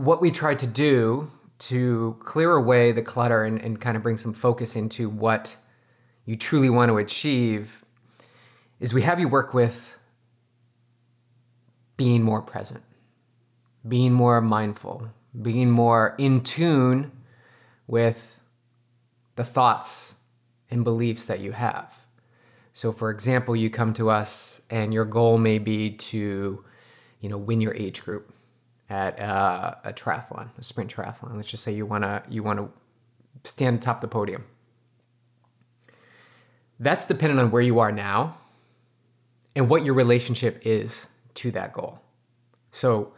what we tried to do to clear away the clutter and, and kind of bring some focus into what you truly want to achieve is we have you work with being more present, being more mindful, being more in tune with the thoughts and beliefs that you have. So, for example, you come to us and your goal may be to, you know, win your age group at uh, a triathlon, a sprint triathlon. Let's just say you wanna you wanna stand atop the podium. That's dependent on where you are now and what your relationship is to that goal. So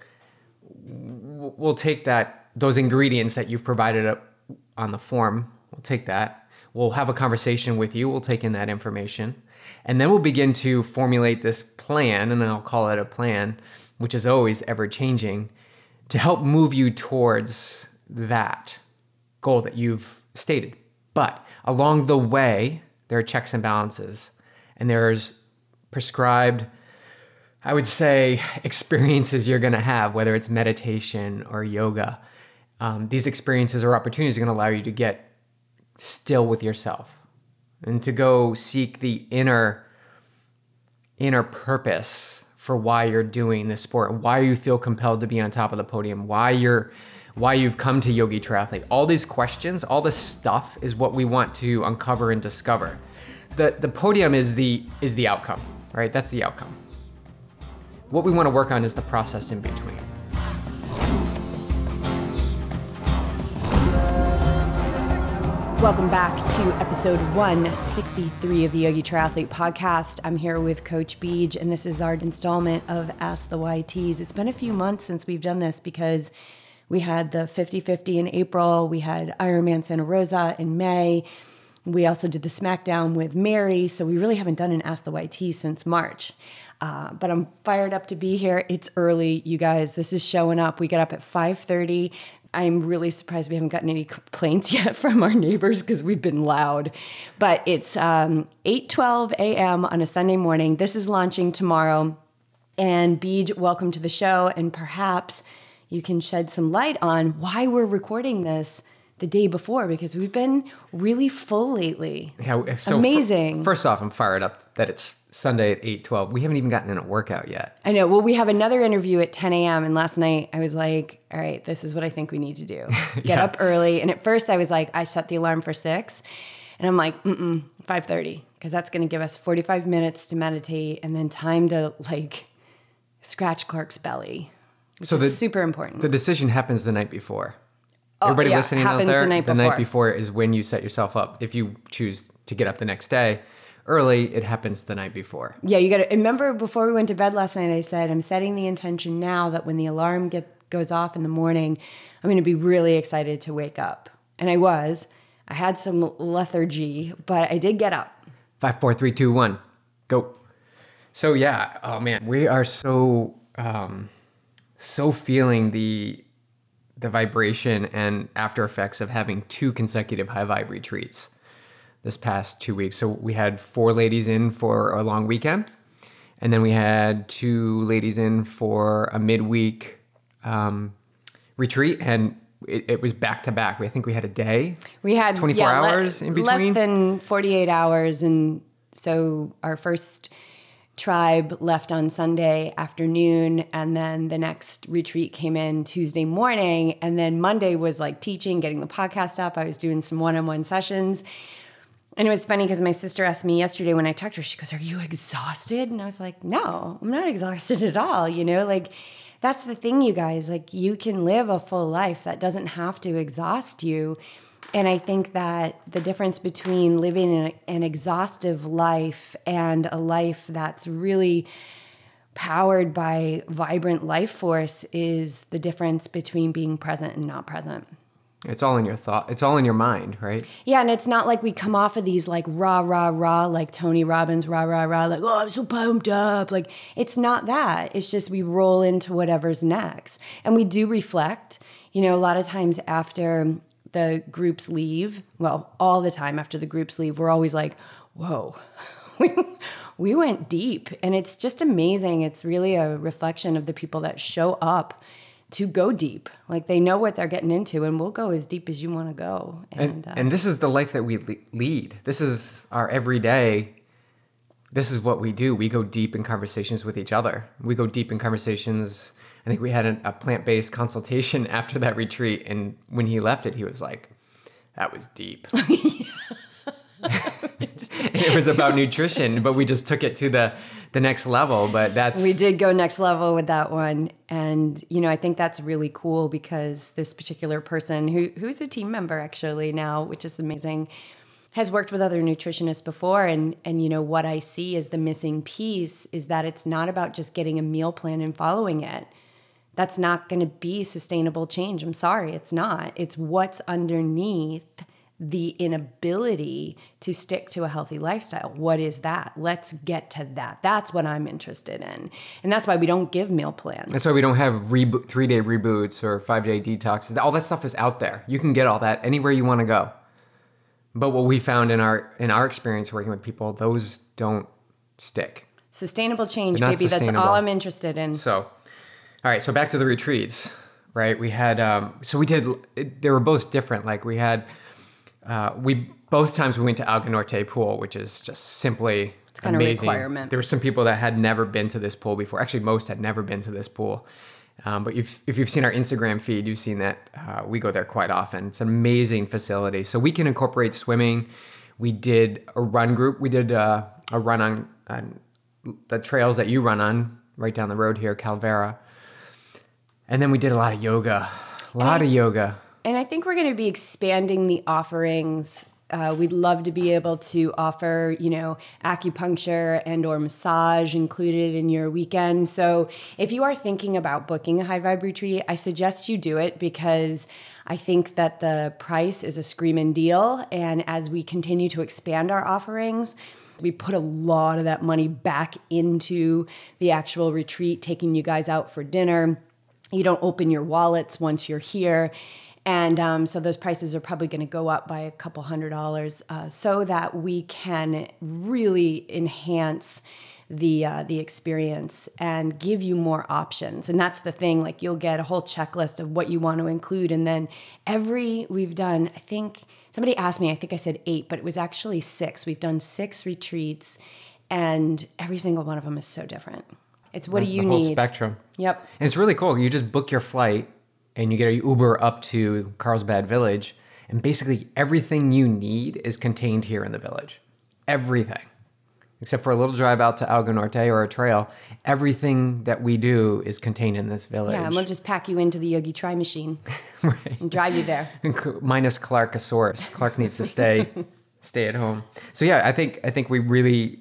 we'll take that those ingredients that you've provided up on the form. We'll take that. We'll have a conversation with you. We'll take in that information. And then we'll begin to formulate this plan, and I'll call it a plan, which is always ever changing, to help move you towards that goal that you've stated. But along the way, there are checks and balances, and there's prescribed, I would say, experiences you're going to have, whether it's meditation or yoga. Um, these experiences or opportunities are going to allow you to get still with yourself and to go seek the inner inner purpose for why you're doing this sport, why you feel compelled to be on top of the podium, why you're why you've come to Yogi Triathlete. All these questions, all this stuff is what we want to uncover and discover. The the podium is the is the outcome, right? That's the outcome. What we want to work on is the process in between. Welcome back to episode 163 of the Yogi Triathlete podcast. I'm here with Coach Beej, and this is our installment of Ask the YTs. It's been a few months since we've done this because we had the 50 50 in April, we had Ironman Santa Rosa in May. We also did the SmackDown with Mary, so we really haven't done an Ask the YT since March. Uh, but I'm fired up to be here. It's early, you guys. This is showing up. We get up at 5:30. I'm really surprised we haven't gotten any complaints yet from our neighbors because we've been loud. But it's um, 8:12 a.m. on a Sunday morning. This is launching tomorrow. And Beej, welcome to the show. And perhaps you can shed some light on why we're recording this the day before because we've been really full lately. Yeah, so amazing. F- first off, I'm fired up that it's Sunday at 8:12. We haven't even gotten in a workout yet. I know. Well, we have another interview at 10 a.m. and last night I was like, "All right, this is what I think we need to do. Get yeah. up early." And at first I was like, I set the alarm for 6. And I'm like, "Mm-mm, 5:30." Because that's going to give us 45 minutes to meditate and then time to like scratch Clark's belly. so the, super important. The decision happens the night before. Oh, Everybody yeah, listening out there, the, night, the night before is when you set yourself up. If you choose to get up the next day early, it happens the night before. Yeah, you got to remember before we went to bed last night, I said, I'm setting the intention now that when the alarm get, goes off in the morning, I'm going to be really excited to wake up. And I was. I had some lethargy, but I did get up. Five, four, three, two, one, go. So yeah, oh man, we are so um, so feeling the the vibration and after effects of having two consecutive high vibe retreats this past two weeks. So we had four ladies in for a long weekend, and then we had two ladies in for a midweek um, retreat, and it, it, was back to back. I think we had a day. We had 24 yeah, hours le- in between. Less than 48 hours, and so our first tribe left on Sunday afternoon, and then the next retreat came in Tuesday morning. And then Monday was like teaching, getting the podcast up. I was doing some one on one sessions. And it was funny because my sister asked me yesterday when I talked to her, she goes, Are you exhausted? And I was like, No, I'm not exhausted at all. You know, like that's the thing, you guys. Like you can live a full life that doesn't have to exhaust you. And I think that the difference between living an, an exhaustive life and a life that's really powered by vibrant life force is the difference between being present and not present. It's all in your thought. It's all in your mind, right? Yeah, and it's not like we come off of these like rah rah rah like Tony Robbins rah rah rah like oh I'm so pumped up. Like it's not that. It's just we roll into whatever's next, and we do reflect. You know, a lot of times after the groups leave, well, all the time after the groups leave, we're always like, whoa, we we went deep. And it's just amazing. It's really a reflection of the people that show up to go deep. Like they know what they're getting into, and we'll go as deep as you want to go. And, and, uh, and this is the life that we lead. This is our everyday. This is what we do. We go deep in conversations with each other. We go deep in conversations. I think we had a, a plant based consultation after that retreat, and when he left it, he was like, "That was deep." it was about nutrition, but we just took it to the the next level. But that's we did go next level with that one, and you know I think that's really cool because this particular person who who's a team member actually now, which is amazing, has worked with other nutritionists before, and and you know what I see as the missing piece is that it's not about just getting a meal plan and following it. That's not going to be sustainable change. I'm sorry, it's not. It's what's underneath the inability to stick to a healthy lifestyle. What is that? Let's get to that. That's what I'm interested in. And that's why we don't give meal plans. That's why we don't have reboot, three day reboots or five day detoxes. All that stuff is out there. You can get all that anywhere you want to go. But what we found in our in our experience working with people, those don't stick. Sustainable change, baby. That's all I'm interested in. So, all right. So back to the retreats, right? We had um, so we did. They were both different. Like we had uh, we both times we went to Alga Norte pool, which is just simply it's kind amazing. Of requirement. There were some people that had never been to this pool before. Actually, most had never been to this pool. Um, but if, if you've seen our Instagram feed, you've seen that uh, we go there quite often. It's an amazing facility. So we can incorporate swimming. We did a run group. We did uh, a run on, on the trails that you run on right down the road here, Calavera. And then we did a lot of yoga, a lot of yoga. And I think we're going to be expanding the offerings. Uh, we'd love to be able to offer, you know, acupuncture and or massage included in your weekend. So if you are thinking about booking a high vibe retreat, I suggest you do it because I think that the price is a screaming deal. And as we continue to expand our offerings, we put a lot of that money back into the actual retreat, taking you guys out for dinner. You don't open your wallets once you're here. And um, so those prices are probably going to go up by a couple hundred dollars uh, so that we can really enhance the uh, the experience and give you more options. And that's the thing. Like you'll get a whole checklist of what you want to include, and then every we've done. I think somebody asked me. I think I said eight, but it was actually six. We've done six retreats, and every single one of them is so different. It's what that's do you the whole need? Spectrum. Yep. And it's really cool. You just book your flight and you get a Uber up to Carlsbad Village, and basically everything you need is contained here in the village. Everything. Except for a little drive out to Alga Norte or a trail, everything that we do is contained in this village. Yeah, and we'll just pack you into the Yogi Tri machine right. and drive you there. Minus Clarkosaurus. Clark needs to stay stay at home. So yeah, I think I think we really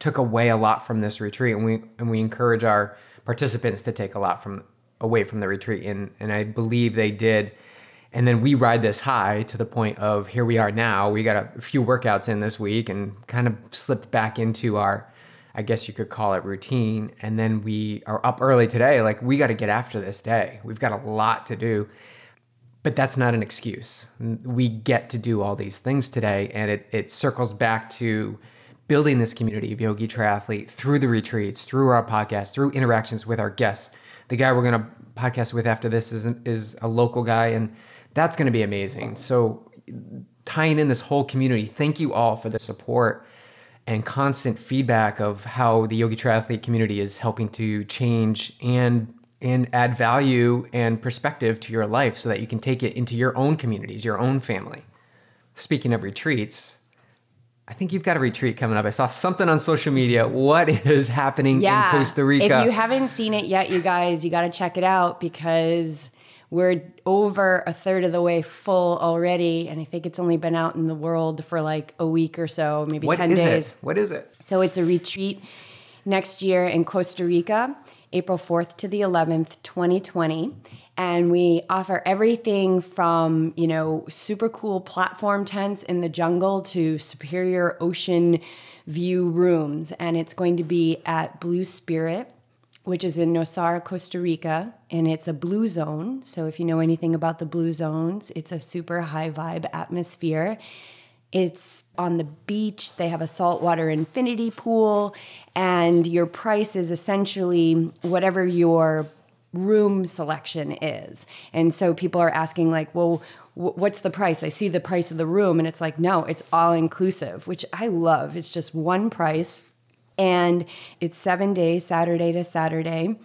took away a lot from this retreat, and we and we encourage our participants to take a lot from away from the retreat, and and I believe they did. And then we ride this high to the point of here we are now. We got a few workouts in this week and kind of slipped back into our, I guess you could call it routine. And then we are up early today. Like we got to get after this day. We've got a lot to do. But that's not an excuse. We get to do all these things today. And it, it circles back to building this community of Yogi Triathlete through the retreats, through our podcast, through interactions with our guests the guy we're going to podcast with after this is is a local guy, and that's going to be amazing. So tying in this whole community, thank you all for the support and constant feedback of how the yogi triathlete community is helping to change and and add value and perspective to your life so that you can take it into your own communities, your own family. Speaking of retreats, I think you've got a retreat coming up. I saw something on social media. What is happening yeah. in Costa Rica? If you haven't seen it yet, you guys, you got to check it out because we're over a third of the way full already. And I think it's only been out in the world for like a week or so, maybe what 10 days. It? What is it? So it's a retreat next year in Costa Rica, April 4th to the 11th, 2020 and we offer everything from you know super cool platform tents in the jungle to superior ocean view rooms. And it's going to be at blue spirit which is in nosara costa rica. And it's a blue zone. So if you know anything about the blue zones it's a super high vibe atmosphere. It's on the beach. They have a saltwater infinity pool, and your price is essentially whatever your room selection is. And so people are asking, like, well, what's the price? I see the price of the room, and it's like, no, it's all inclusive, which I love. It's just one price, and it's seven days, Saturday to Saturday.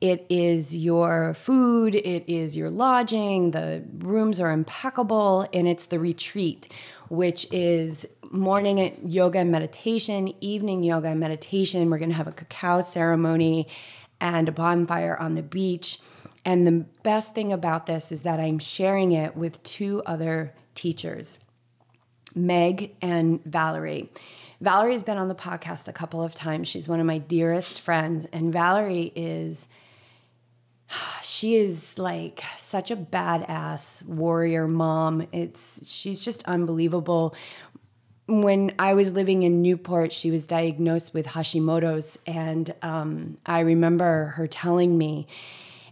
It is your food, it is your lodging, the rooms are impeccable, and it's the retreat, which is morning yoga and meditation, evening yoga and meditation. We're gonna have a cacao ceremony and a bonfire on the beach. And the best thing about this is that I'm sharing it with two other teachers, Meg and Valerie. Valerie's been on the podcast a couple of times. She's one of my dearest friends. And Valerie is, she is like such a badass warrior mom. It's, she's just unbelievable. When I was living in Newport, she was diagnosed with Hashimoto's. And um, I remember her telling me,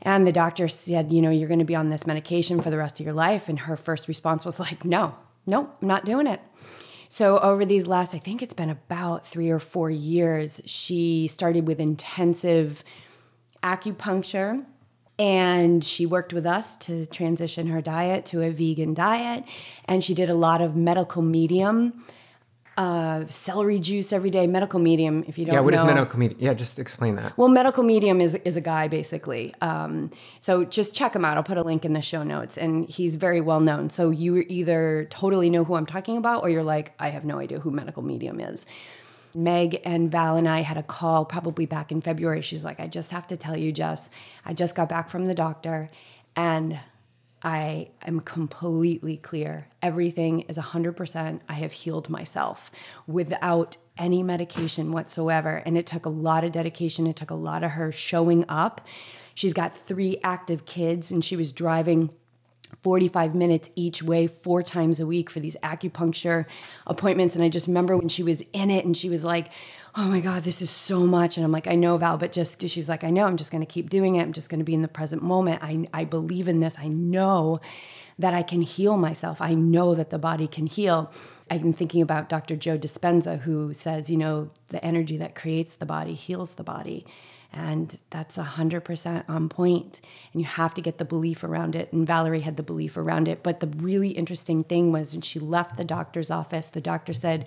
and the doctor said, you know, you're going to be on this medication for the rest of your life. And her first response was like, no, nope, I'm not doing it. So, over these last, I think it's been about three or four years, she started with intensive acupuncture and she worked with us to transition her diet to a vegan diet. And she did a lot of medical medium uh, celery juice every day. Medical medium, if you don't. Yeah, what know. is medical medium? Yeah, just explain that. Well, medical medium is is a guy basically. Um, so just check him out. I'll put a link in the show notes, and he's very well known. So you either totally know who I'm talking about, or you're like, I have no idea who medical medium is. Meg and Val and I had a call probably back in February. She's like, I just have to tell you, Jess, I just got back from the doctor, and I am completely clear. Everything is 100%. I have healed myself without any medication whatsoever. And it took a lot of dedication. It took a lot of her showing up. She's got three active kids, and she was driving 45 minutes each way, four times a week for these acupuncture appointments. And I just remember when she was in it and she was like, oh my God, this is so much. And I'm like, I know, Val, but just, she's like, I know, I'm just going to keep doing it. I'm just going to be in the present moment. I, I believe in this. I know that I can heal myself. I know that the body can heal. I'm thinking about Dr. Joe Dispenza, who says, you know, the energy that creates the body heals the body. And that's 100% on point. And you have to get the belief around it. And Valerie had the belief around it. But the really interesting thing was when she left the doctor's office, the doctor said,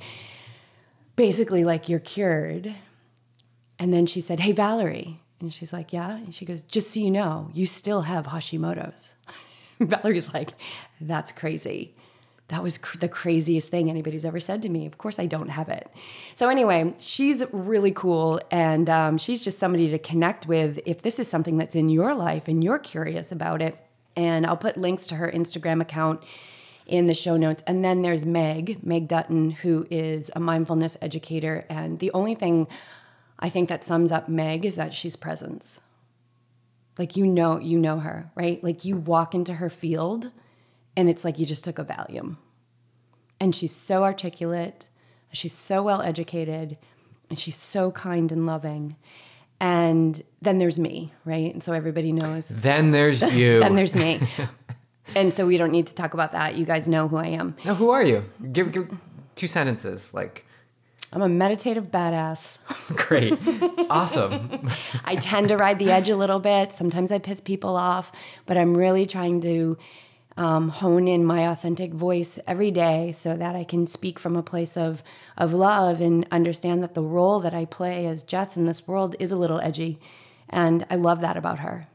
basically like you're cured. And then she said, "Hey Valerie." And she's like, "Yeah." And she goes, "Just so you know, you still have Hashimoto's." Valerie's like, "That's crazy." That was cr- the craziest thing anybody's ever said to me. Of course, I don't have it. So, anyway, she's really cool. And um, she's just somebody to connect with if this is something that's in your life and you're curious about it. And I'll put links to her Instagram account in the show notes. And then there's Meg, Meg Dutton, who is a mindfulness educator. And the only thing I think that sums up Meg is that she's presence. Like you know, you know her, right? Like you walk into her field and it's like you just took a Valium. And she's so articulate, she's so well educated, and she's so kind and loving. And then there's me, right? And so everybody knows. Then there's you. then there's me. and so we don't need to talk about that. You guys know who I am. Now, who are you? Give, give two sentences. Like, I'm a meditative badass. great, awesome. I tend to ride the edge a little bit. Sometimes I piss people off, but I'm really trying to um, hone in my authentic voice every day so that I can speak from a place of, of love and understand that the role that I play as Jess in this world is a little edgy. And I love that about her.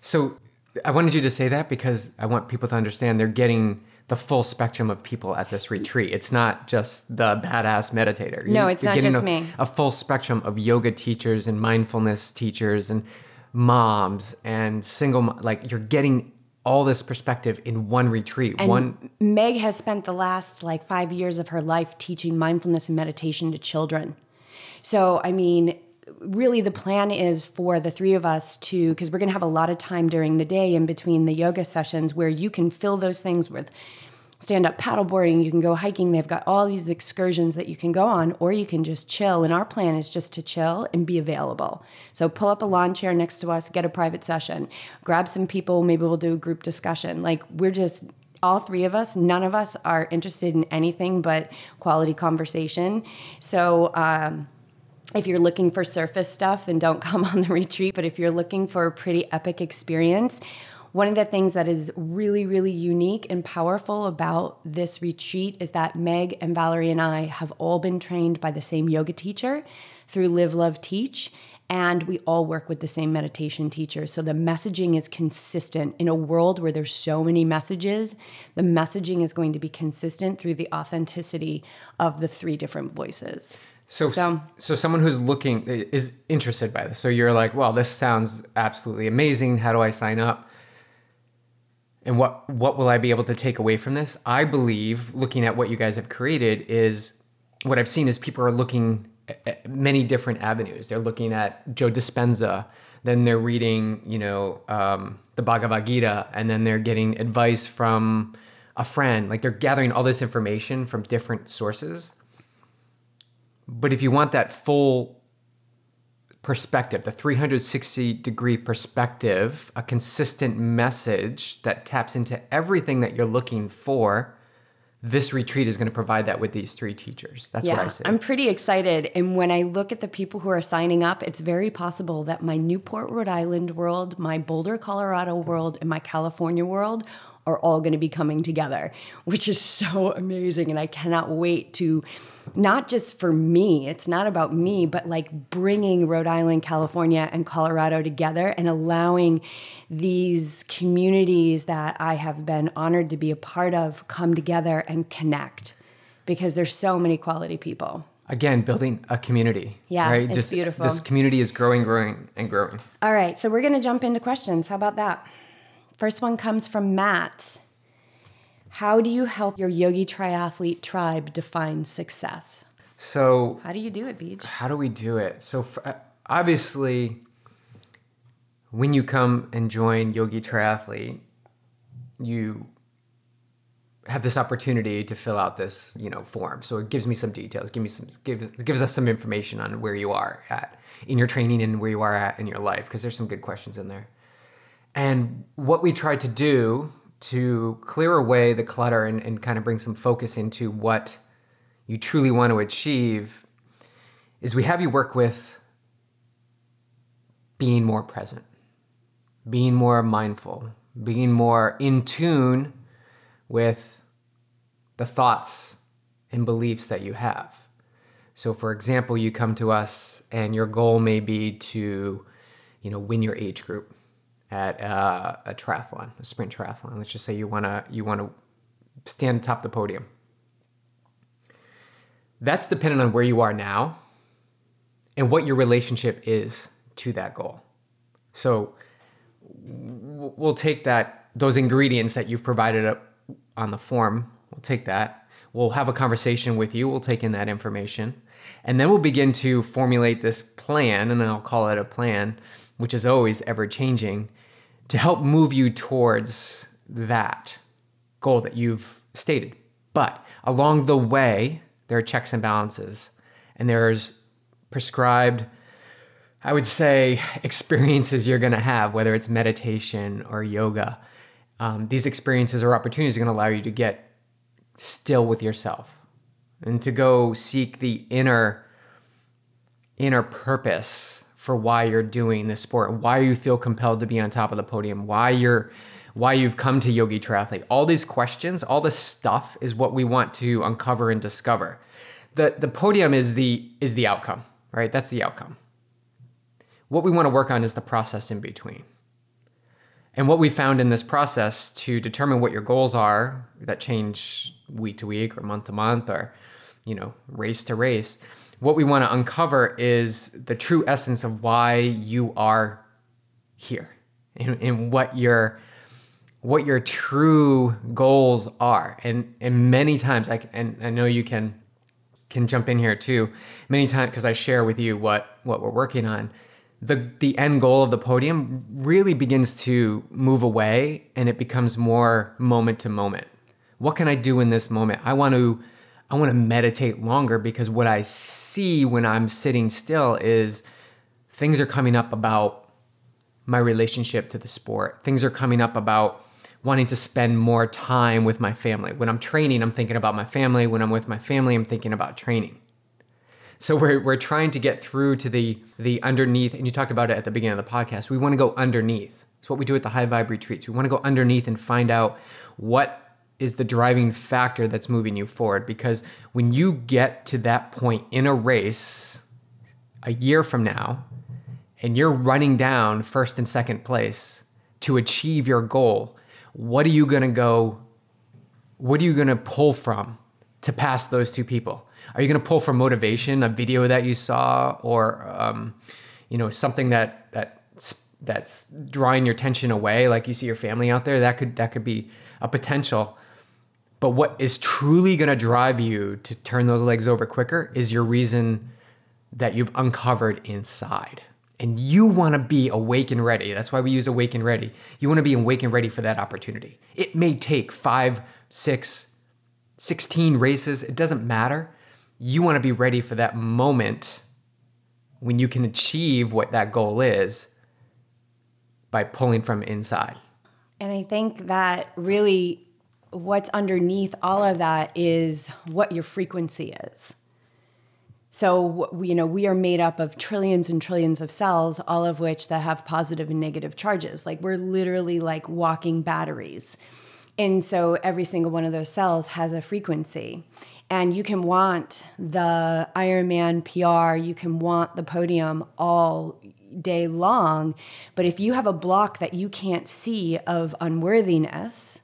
So, I wanted you to say that because I want people to understand they're getting the full spectrum of people at this retreat. It's not just the badass meditator. No, it's You're not getting just a, me. A full spectrum of yoga teachers and mindfulness teachers and moms and single like you're getting all this perspective in one retreat. And one Meg has spent the last like five years of her life teaching mindfulness and meditation to children. So, I mean, really the plan is for the three of us to, because we're going to have a lot of time during the day in between the yoga sessions where you can fill those things with stand up paddleboarding, you can go hiking. They've got all these excursions that you can go on, or you can just chill. And our plan is just to chill and be available. So pull up a lawn chair next to us, get a private session, grab some people, maybe we'll do a group discussion. Like we're just, all three of us, none of us are interested in anything but quality conversation. So, um, if you're looking for surface stuff, then don't come on the retreat. But if you're looking for a pretty epic experience, one of the things that is really, really unique and powerful about this retreat is that Meg and Valerie and I have all been trained by the same yoga teacher through Live, Love, Teach. And we all work with the same meditation teacher. So the messaging is consistent. In a world where there's so many messages, the messaging is going to be consistent through the authenticity of the three different voices. So, so, so someone who's looking is interested by this. So you're like, well, this sounds absolutely amazing. How do I sign up? and what what will I be able to take away from this? I believe looking at what you guys have created is what I've seen is people are looking at many different avenues. They're looking at Joe Dispenza, then they're reading, you know, um, the Bhagavad Gita, and then they're getting advice from a friend. Like they're gathering all this information from different sources. But if you want that full perspective, the 360 degree perspective, a consistent message that taps into everything that you're looking for. This retreat is going to provide that with these three teachers. That's yeah, what I say. I'm pretty excited. And when I look at the people who are signing up, it's very possible that my Newport, Rhode Island world, my Boulder, Colorado world, and my California world are all going to be coming together, which is so amazing. And I cannot wait to, not just for me, it's not about me, but like bringing Rhode Island, California, and Colorado together and allowing these communities that I have been honored to be a part of come together and connect because there's so many quality people. Again building a community yeah right? it's Just, beautiful. this community is growing growing and growing. All right so we're going to jump into questions. How about that First one comes from Matt. How do you help your yogi triathlete tribe define success? So, how do you do it, Beej? How do we do it? So, for, uh, obviously, when you come and join Yogi Triathlete, you have this opportunity to fill out this, you know, form. So it gives me some details, give me some, give, gives us some information on where you are at in your training and where you are at in your life, because there's some good questions in there. And what we tried to do to clear away the clutter and, and kind of bring some focus into what you truly want to achieve is we have you work with being more present, being more mindful, being more in tune with the thoughts and beliefs that you have. So for example, you come to us and your goal may be to, you know, win your age group at uh, a triathlon, a sprint triathlon. Let's just say you wanna you wanna stand atop the podium. That's dependent on where you are now and what your relationship is to that goal. So we'll take that those ingredients that you've provided up on the form. We'll take that. We'll have a conversation with you. We'll take in that information. And then we'll begin to formulate this plan, and I'll call it a plan, which is always ever changing, to help move you towards that goal that you've stated. But along the way, there are checks and balances, and there's prescribed, I would say, experiences you're going to have, whether it's meditation or yoga. Um, these experiences or opportunities are going to allow you to get still with yourself and to go seek the inner inner purpose for why you're doing this sport, why you feel compelled to be on top of the podium, why you're why you've come to Yogi Triathlete. All these questions, all this stuff is what we want to uncover and discover. The the podium is the is the outcome, right? That's the outcome. What we want to work on is the process in between. And what we found in this process to determine what your goals are that change week to week or month to month or you know, race to race what we want to uncover is the true essence of why you are here and, and what your what your true goals are. And and many times I and I know you can can jump in here too. Many times because I share with you what what we're working on. The the end goal of the podium really begins to move away and it becomes more moment to moment. What can I do in this moment? I want to I want to meditate longer because what I see when I'm sitting still is things are coming up about my relationship to the sport. Things are coming up about wanting to spend more time with my family. When I'm training, I'm thinking about my family. When I'm with my family, I'm thinking about training. So we're we're trying to get through to the the underneath, and you talked about it at the beginning of the podcast. We want to go underneath. It's what we do at the high vibe retreats. We want to go underneath and find out what is the driving factor that's moving you forward. Because when you get to that point in a race, a year from now, and you're running down first and second place to achieve your goal, what are you going to go? What are you going to pull from to pass those two people? Are you going to pull from motivation, a video that you saw, or um, you know something that that that's drawing your attention away, like you see your family out there? That could that could be a potential. But what is truly going to drive you to turn those legs over quicker is your reason that you've uncovered inside. And you want to be awake and ready. That's why we use awake and ready. You want to be awake and ready for that opportunity. It may take five, six, 16 races, it doesn't matter. You want to be ready for that moment when you can achieve what that goal is by pulling from inside. And I think that really what's underneath all of that is what your frequency is. So, you know, we are made up of trillions and trillions of cells, all of which that have positive and negative charges. Like we're literally like walking batteries. And so every single one of those cells has a frequency. And you can want the Ironman PR, you can want the podium all day long. But if you have a block that you can't see of unworthiness,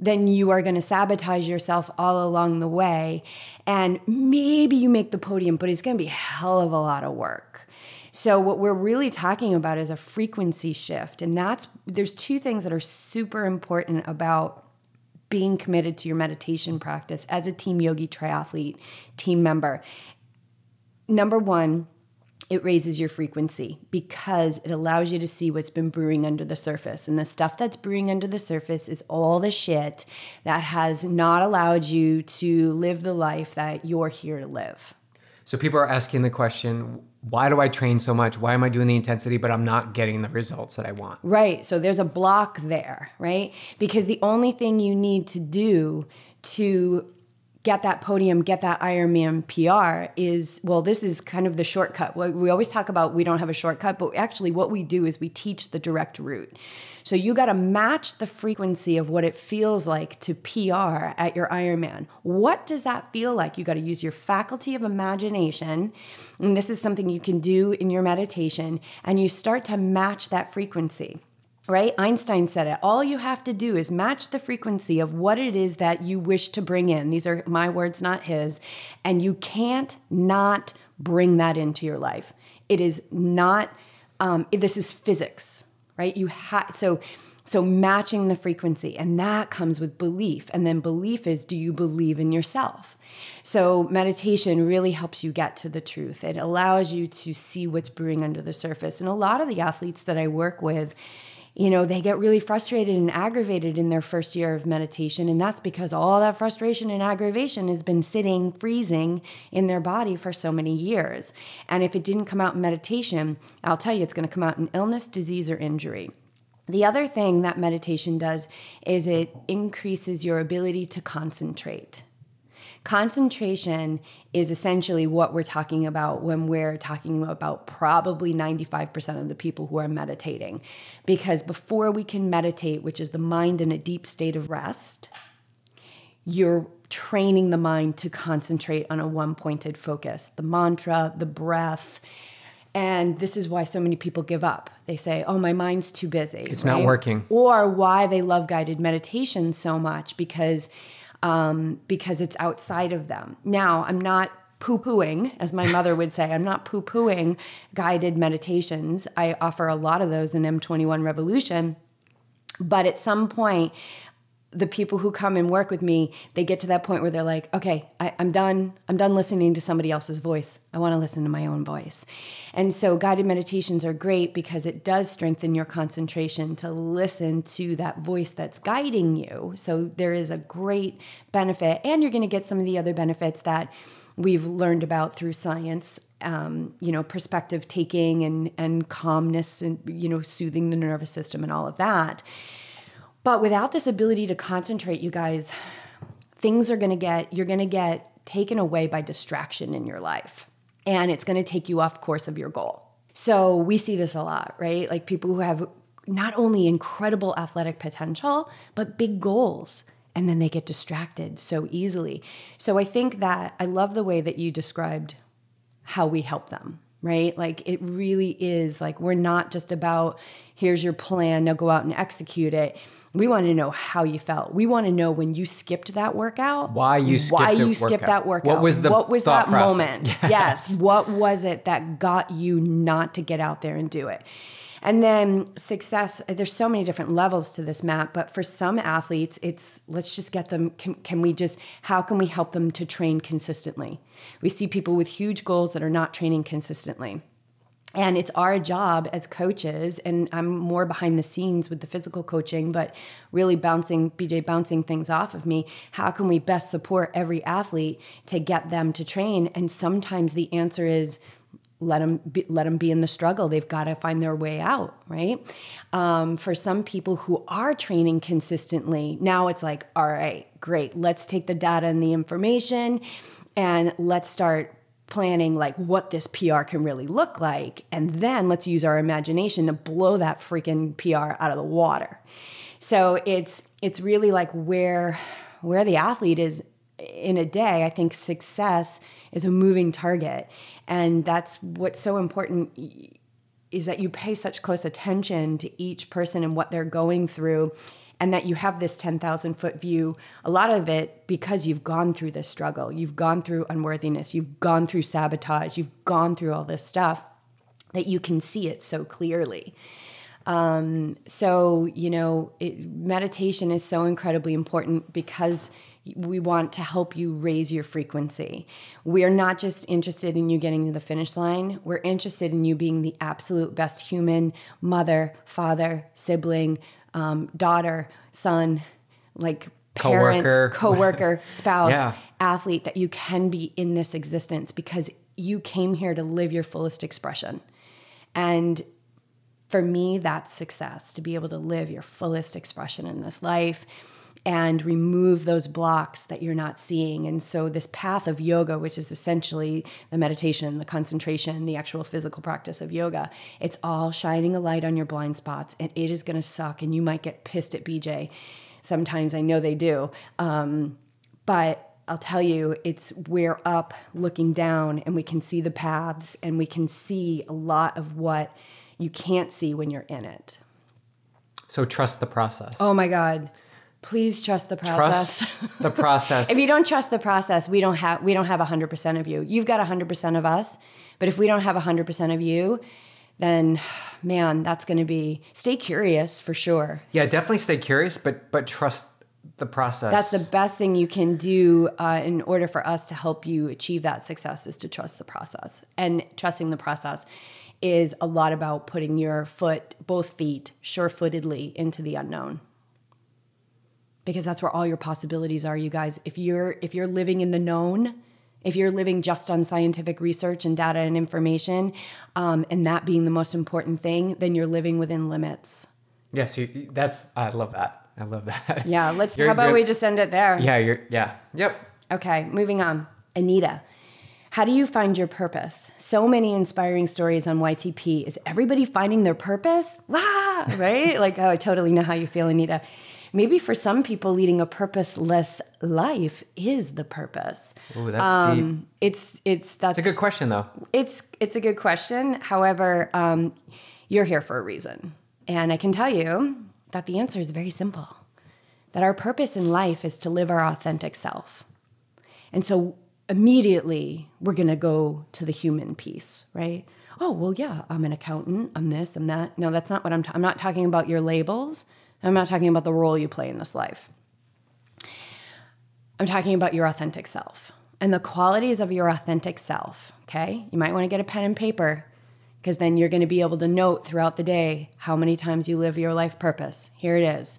then you are going to sabotage yourself all along the way. And maybe you make the podium, but it's going to be a hell of a lot of work. So what we're really talking about is a frequency shift. And that's there's two things that are super important about being committed to your meditation practice as a team yogi triathlete team member. Number 1, it raises your frequency because it allows you to see what's been brewing under the surface. And the stuff that's brewing under the surface is all the shit that has not allowed you to live the life that you're here to live. So people are asking the question, why do I train so much? Why am I doing the intensity, but I'm not getting the results that I want? Right. So there's a block there, right? Because the only thing you need to do to get that podium, get that Ironman PR is well, this is kind of the shortcut. We always talk about we don't have a shortcut, but actually, what we do is we teach the direct route. So you got to match the frequency of what it feels like to PR at your Ironman. What does that feel like? You got to use your faculty of imagination. And this is something you can do in your meditation, and you start to match that frequency right? Einstein said it. All you have to do is match the frequency of what it is that you wish to bring in. These are my words, not his. And you can't not bring that into your life. It is not, um, this is physics, right? You have, so, so matching the frequency, and that comes with belief. And then belief is do you believe in yourself? So meditation really helps you get to the truth. It allows you to see what's brewing under the surface. And a lot of the athletes that I work with, you know, they get really frustrated and aggravated in their first year of meditation. And that's because all that frustration and aggravation has been sitting, freezing in their body for so many years. And if it didn't come out in meditation, I'll tell you, it's going to come out in illness, disease, or injury. The other thing that meditation does is it increases your ability to concentrate. Concentration is essentially what we're talking about when we're talking about probably 95% of the people who are meditating. Because before we can meditate, which is the mind in a deep state of rest, you're training the mind to concentrate on a one pointed focus the mantra, the breath. And this is why so many people give up. They say, Oh, my mind's too busy. It's right? not working. Or why they love guided meditation so much because um, because it's outside of them. Now, I'm not poo pooing, as my mother would say, I'm not poo pooing guided meditations. I offer a lot of those in M21 Revolution. But at some point, the people who come and work with me, they get to that point where they're like, okay, I, am done. I'm done listening to somebody else's voice. I want to listen to my own voice. And so guided meditations are great because it does strengthen your concentration to listen to that voice that's guiding you. So there is a great benefit, and you're going to get some of the other benefits that we've learned about through science um, you know, perspective taking and and calmness and you know, soothing the nervous system and all of that. But without this ability to concentrate, you guys, things are going to get, you're going to get taken away by distraction in your life. and it's going to take you off course of your goal. So we see this a lot, right? Like people who have not only incredible athletic potential, but big goals. And then they get distracted so easily. So I think that I love the way that you described how we help them, right? Like it really is like we're not just about here's your plan, now go out and execute it. We want to know how you felt. We want to know when you skipped that workout, why you skipped why you workout. skipped that workout. What was the what was that process? moment? Yes. yes, what was it that got you not to get out there and do it? And then success, there's so many different levels to this map, but for some athletes, it's let's just get them, can, can, we just, how can we help them to train consistently? We see people with huge goals that are not training consistently. And it's our job as coaches, and I'm more behind the scenes with the physical coaching, but really bouncing, BJ bouncing things off of me. How can we best support every athlete to get them to train? And sometimes the answer is, let them be, let them be in the struggle. They've got to find their way out, right? Um, for some people who are training consistently, now it's like, all right, great. Let's take the data and the information, and let's start planning like what this PR can really look like, and then let's use our imagination to blow that freaking PR out of the water. So it's it's really like where where the athlete is in a day. I think success is a moving target, and that's what's so important is that you pay such close attention to each person and what they're going through and that you have this 10,000 foot view, a lot of it because you've gone through this struggle. You've gone through unworthiness, you've gone through sabotage, you've gone through all this stuff that you can see it so clearly. Um, so, you know, it, meditation is so incredibly important because we want to help you raise your frequency. We are not just interested in you getting to the finish line, we're interested in you being the absolute best human, mother, father, sibling, um, daughter, son, like parent, Coworker. coworker, spouse, Yeah. athlete that you can be in this existence because you came here to live your fullest expression. And for me, that's success to be able to live your fullest expression in this life and remove those blocks that you're not seeing. And so, this path of yoga, which is essentially the meditation, the concentration, the actual physical practice of yoga, it's all shining a light on your blind spots, and it is going to suck. And you might get pissed at BJ. Sometimes I know they do. Um, but I'll tell you, it's we're up looking down and we can see the paths and we can see a lot of what you can't see when you're in it. So trust the process. Oh my God. Please trust the process. Trust the process. if you don't trust the process, we don't have we don't have 100% of you. You've got 100% of us, but if we don't have 100% of you, then man, that's going to be stay curious for sure. yeah, definitely stay curious, but but trust the process. That's the best thing you can do uh, in order for us to help you achieve that success is to trust the process. And trusting the process is a lot about putting your foot, both feet, sure-footedly into the unknown. Because that's where all your possibilities are, you guys. If you're if you're living in the known, if you're living just on scientific research and data and information, um, and that being the most important thing, then you're living within limits. Yes, you, that's I love that. I love that. Yeah, let's. You're- how about we just end it there? Yeah, you're yeah. Yep. Okay, moving on. Anita, how do you find your purpose? So many inspiring stories on YTP. Is everybody finding their purpose? Wow, right? like, oh, I totally know how you feel, Anita. Maybe for some people, leading a purposeless life is the purpose. Ooh, that's deep. Um, it's it's that's It's a good question though. it's it's a good question. However, um, you're here for a reason, and I can tell you that the answer is very simple. That our purpose in life is to live our authentic self, and so immediately we're going to go to the human piece, right? Oh well, yeah, I'm an accountant. I'm this. I'm that. No, that's not what I'm. Ta- I'm not talking about your labels. I'm not talking about the role you play in this life. I'm talking about your authentic self and the qualities of your authentic self. Okay. You might want to get a pen and paper because then you're going to be able to note throughout the day how many times you live your life purpose. Here it is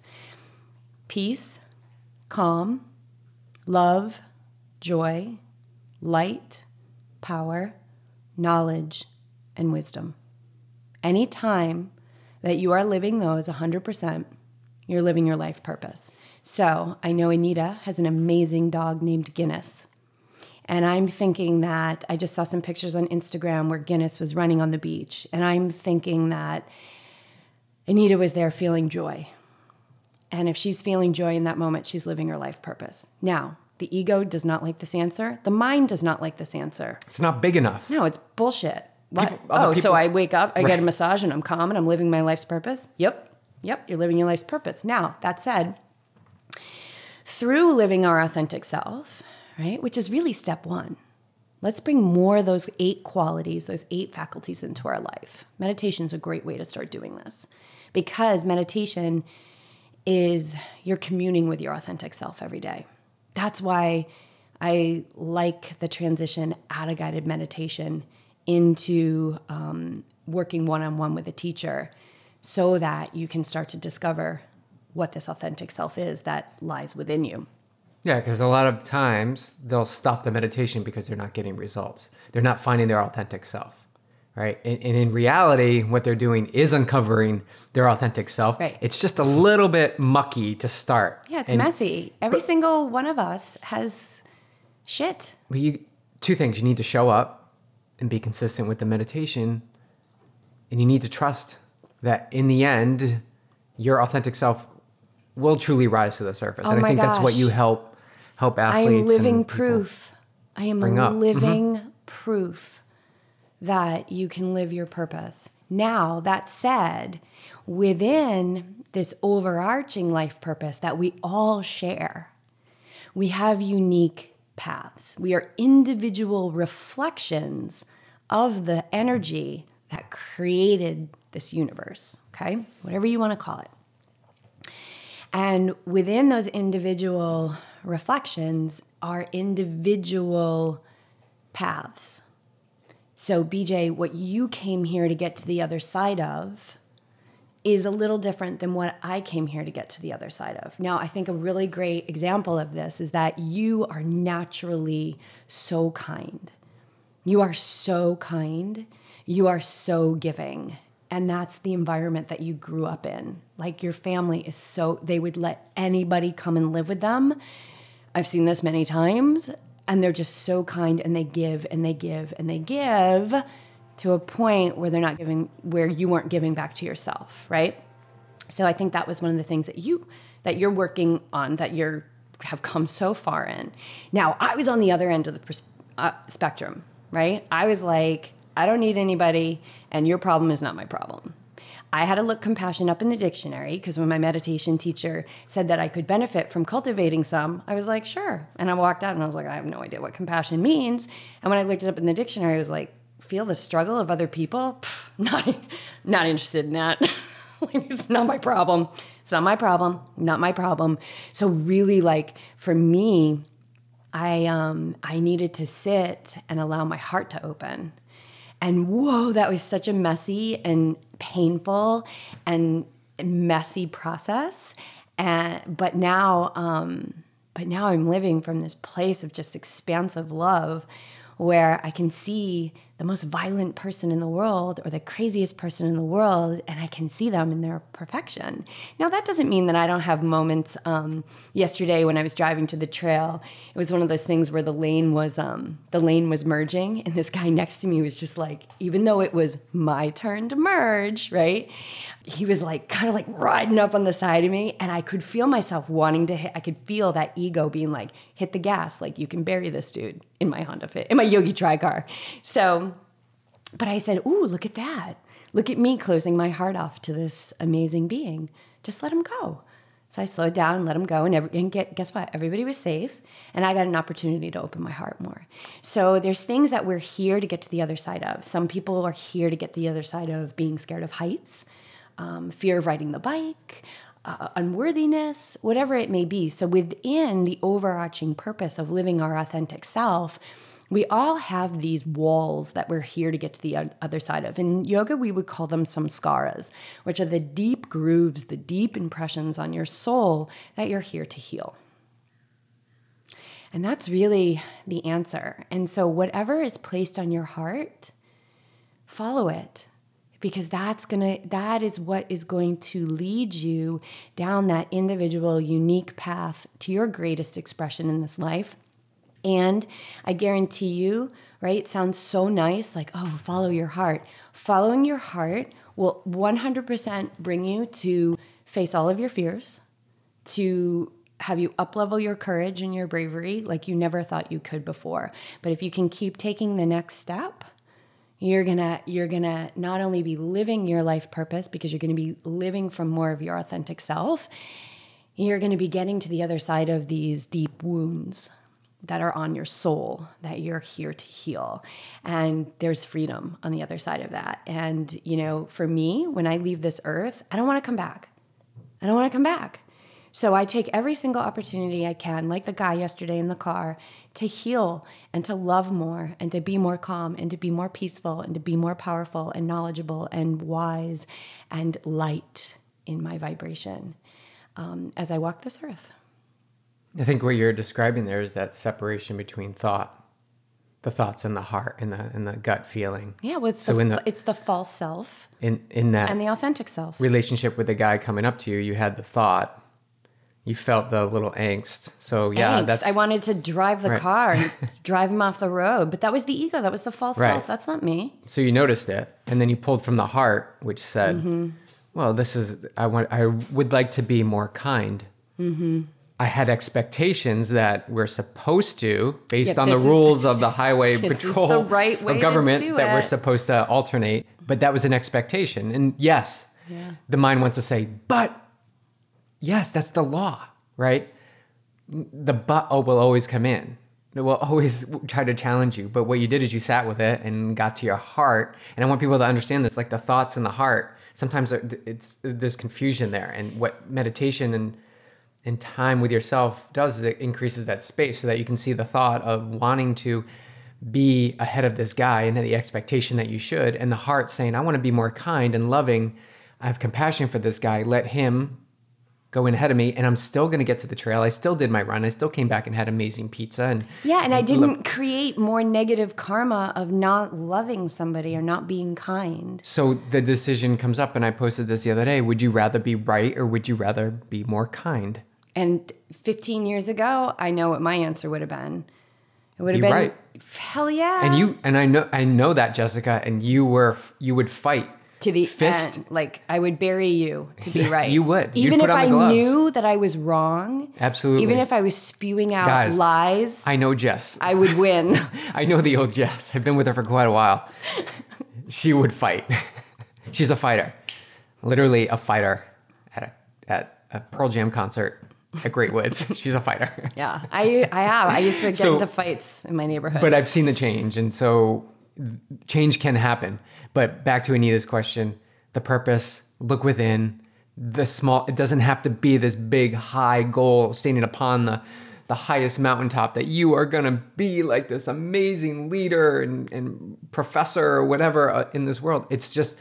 peace, calm, love, joy, light, power, knowledge, and wisdom. Any time that you are living those 100%, you're living your life purpose. So I know Anita has an amazing dog named Guinness. And I'm thinking that I just saw some pictures on Instagram where Guinness was running on the beach. And I'm thinking that Anita was there feeling joy. And if she's feeling joy in that moment, she's living her life purpose. Now, the ego does not like this answer. The mind does not like this answer. It's not big enough. No, it's bullshit. What? People- oh, so I wake up, I get a massage, and I'm calm and I'm living my life's purpose? Yep. Yep, you're living your life's purpose. Now, that said, through living our authentic self, right, which is really step one, let's bring more of those eight qualities, those eight faculties into our life. Meditation is a great way to start doing this because meditation is you're communing with your authentic self every day. That's why I like the transition out of guided meditation into um, working one on one with a teacher so that you can start to discover what this authentic self is that lies within you. Yeah, because a lot of times they'll stop the meditation because they're not getting results. They're not finding their authentic self, right? And, and in reality, what they're doing is uncovering their authentic self. Right. It's just a little bit mucky to start. Yeah, it's And- messy. Every single one of us has shit. But you, two things: you need to show up and be consistent with the meditation, and you need to trust that in the end, your authentic self will truly rise to the surface. Oh and I think that's what you help help athletes. I am living proof. I am up. Mm-hmm. living proof that you can live your purpose. Now, that said, within this overarching life purpose that we all share, we have unique paths. We are individual reflections of the energy that created this universe, okay? Whatever you want to call it. And within those individual reflections are individual paths. So, Beej, what you came here to get to the other side of is a little different than what I came here to get to the other side of. Now, I think a really great example of this is that you are naturally so kind. You are so kind. You are so giving. And that's the environment that you grew up in. Like your family is so, they would let anybody come and live with them. I've seen this many times. And they're just so kind and they give and they give and they give to a point where they're not giving, where you weren't giving back to yourself, right? So I think that was one of the things that you that you're working on that you're have come so far in. Now I was on the other end of the pers- uh, spectrum, right? I was like, I don't need anybody, and your problem is not my problem. I had to look compassion up in the dictionary because when my meditation teacher said that I could benefit from cultivating some, I was like, sure. And I walked out and I was like, I have no idea what compassion means. And when I looked it up in the dictionary, I was like, feel the struggle of other people? Not, not interested in that. It's not my problem. It's not my problem. Not my problem. So really, like for me, I um I needed to sit and allow my heart to open. And whoa, that was such a messy and painful and messy process. And but now, um, but now I'm living from this place of just expansive love where I can see the most violent person in the world or the craziest person in the world, and I can see them in their perfection. Now, that doesn't mean that I don't have moments. Um, yesterday, when I was driving to the trail, it was one of those things where the lane was um, the lane was merging, and this guy next to me was just like, even though it was my turn to merge, right? He was like kind of like riding up on the side of me, and I could feel myself wanting to hit. I could feel that ego being like, hit the gas, like you can bury this dude in my Honda Fit, in my Yogi Tri car. So but I said, Ooh, look at that. Look at me closing my heart off to this amazing being. Just let him go. So I slowed down let him go. And, every, and get, guess what? Everybody was safe. And I got an opportunity to open my heart more. So there's things that we're here to get to the other side of. Some people are here to get to the other side of being scared of heights, um, fear of riding the bike, uh, unworthiness, whatever it may be. So within the overarching purpose of living our authentic self, we all have these walls that we're here to get to the other side of. In yoga, we would call them samskaras, which are the deep grooves, the deep impressions on your soul that you're here to heal. And that's really the answer. And so, whatever is placed on your heart, follow it because that's going to that is what is going to lead you down that individual unique path to your greatest expression in this life And I guarantee you, right? It Sounds so nice, like, oh, follow your heart. Following your heart will 100% bring you to face all of your fears, to have you uplevel your courage and your bravery like you never thought you could before. But if you can keep taking the next step, you're gonna you're gonna not only be living your life purpose because you're gonna be living from more of your authentic self you're gonna be getting to the other side of these deep wounds that are on your soul that you're here to heal. And there's freedom on the other side of that. And you know for me when i leave this earth i don't want to come back. I don't want to come back. So I take every single opportunity I can, like the guy yesterday in the car, to heal and to love more and to be more calm and to be more peaceful and to be more powerful and knowledgeable and wise and light in my vibration um, as I walk this earth. I think what you're describing there is that separation between thought, the thoughts and the heart and the and the gut feeling. Yeah, well, it's, so the, in the, it's the false self in in that and the authentic self relationship with the guy coming up to you. You had the thought, you felt the little angst. So yeah, angst. that's I wanted to drive the right. car and drive him off the road, but that was the ego. That was the false right. self. That's not me. So you noticed it, and then you pulled from the heart, which said, mm-hmm. "Well, this is I want. I would like to be more kind." Mm-hmm. I had expectations that we're supposed to, based yeah, on the rules of the highway patrol the right or government, that we're supposed to alternate. But that was an expectation, and yes, yeah. the mind wants to say, "But." yes, that's the law, right? The but oh will always come in. It will always try to challenge you. But what you did is you sat with it and got to your heart. And I want people to understand this, like the thoughts in the heart. Sometimes it's there's confusion there, and what meditation and and time with yourself does is it increases that space so that you can see the thought of wanting to be ahead of this guy and the expectation that you should, and the heart saying, I want to be more kind and loving. I have compassion for this guy. Let him go in ahead of me and I'm still going to get to the trail. I still did my run. I still came back and had amazing pizza and Yeah, and, and I didn't lo- create more negative karma of not loving somebody or not being kind. So the decision comes up and I posted this the other day, would you rather be right or would you rather be more kind? And 15 years ago, I know what my answer would have been. It would have been right. hell yeah. And you and I know I know that Jessica and you were you would fight to the fist. End. Like I would bury you to be right. you would. Even if I knew that I was wrong. Absolutely. Even if I was spewing out Guys, lies. I know Jess. I would win. I know the old Jess. I've been with her for quite a while. she would fight. She's a fighter. Literally a fighter at a at a Pearl Jam concert at Great Woods. She's a fighter. Yeah, I I have. I used to get so, into fights in my neighborhood. But I've seen the change, and so change can happen. But back to Anita's question, the purpose, look within, the small it doesn't have to be this big high goal standing upon the the highest mountaintop that you are going to be like this amazing leader and, and professor or whatever uh, in this world it's just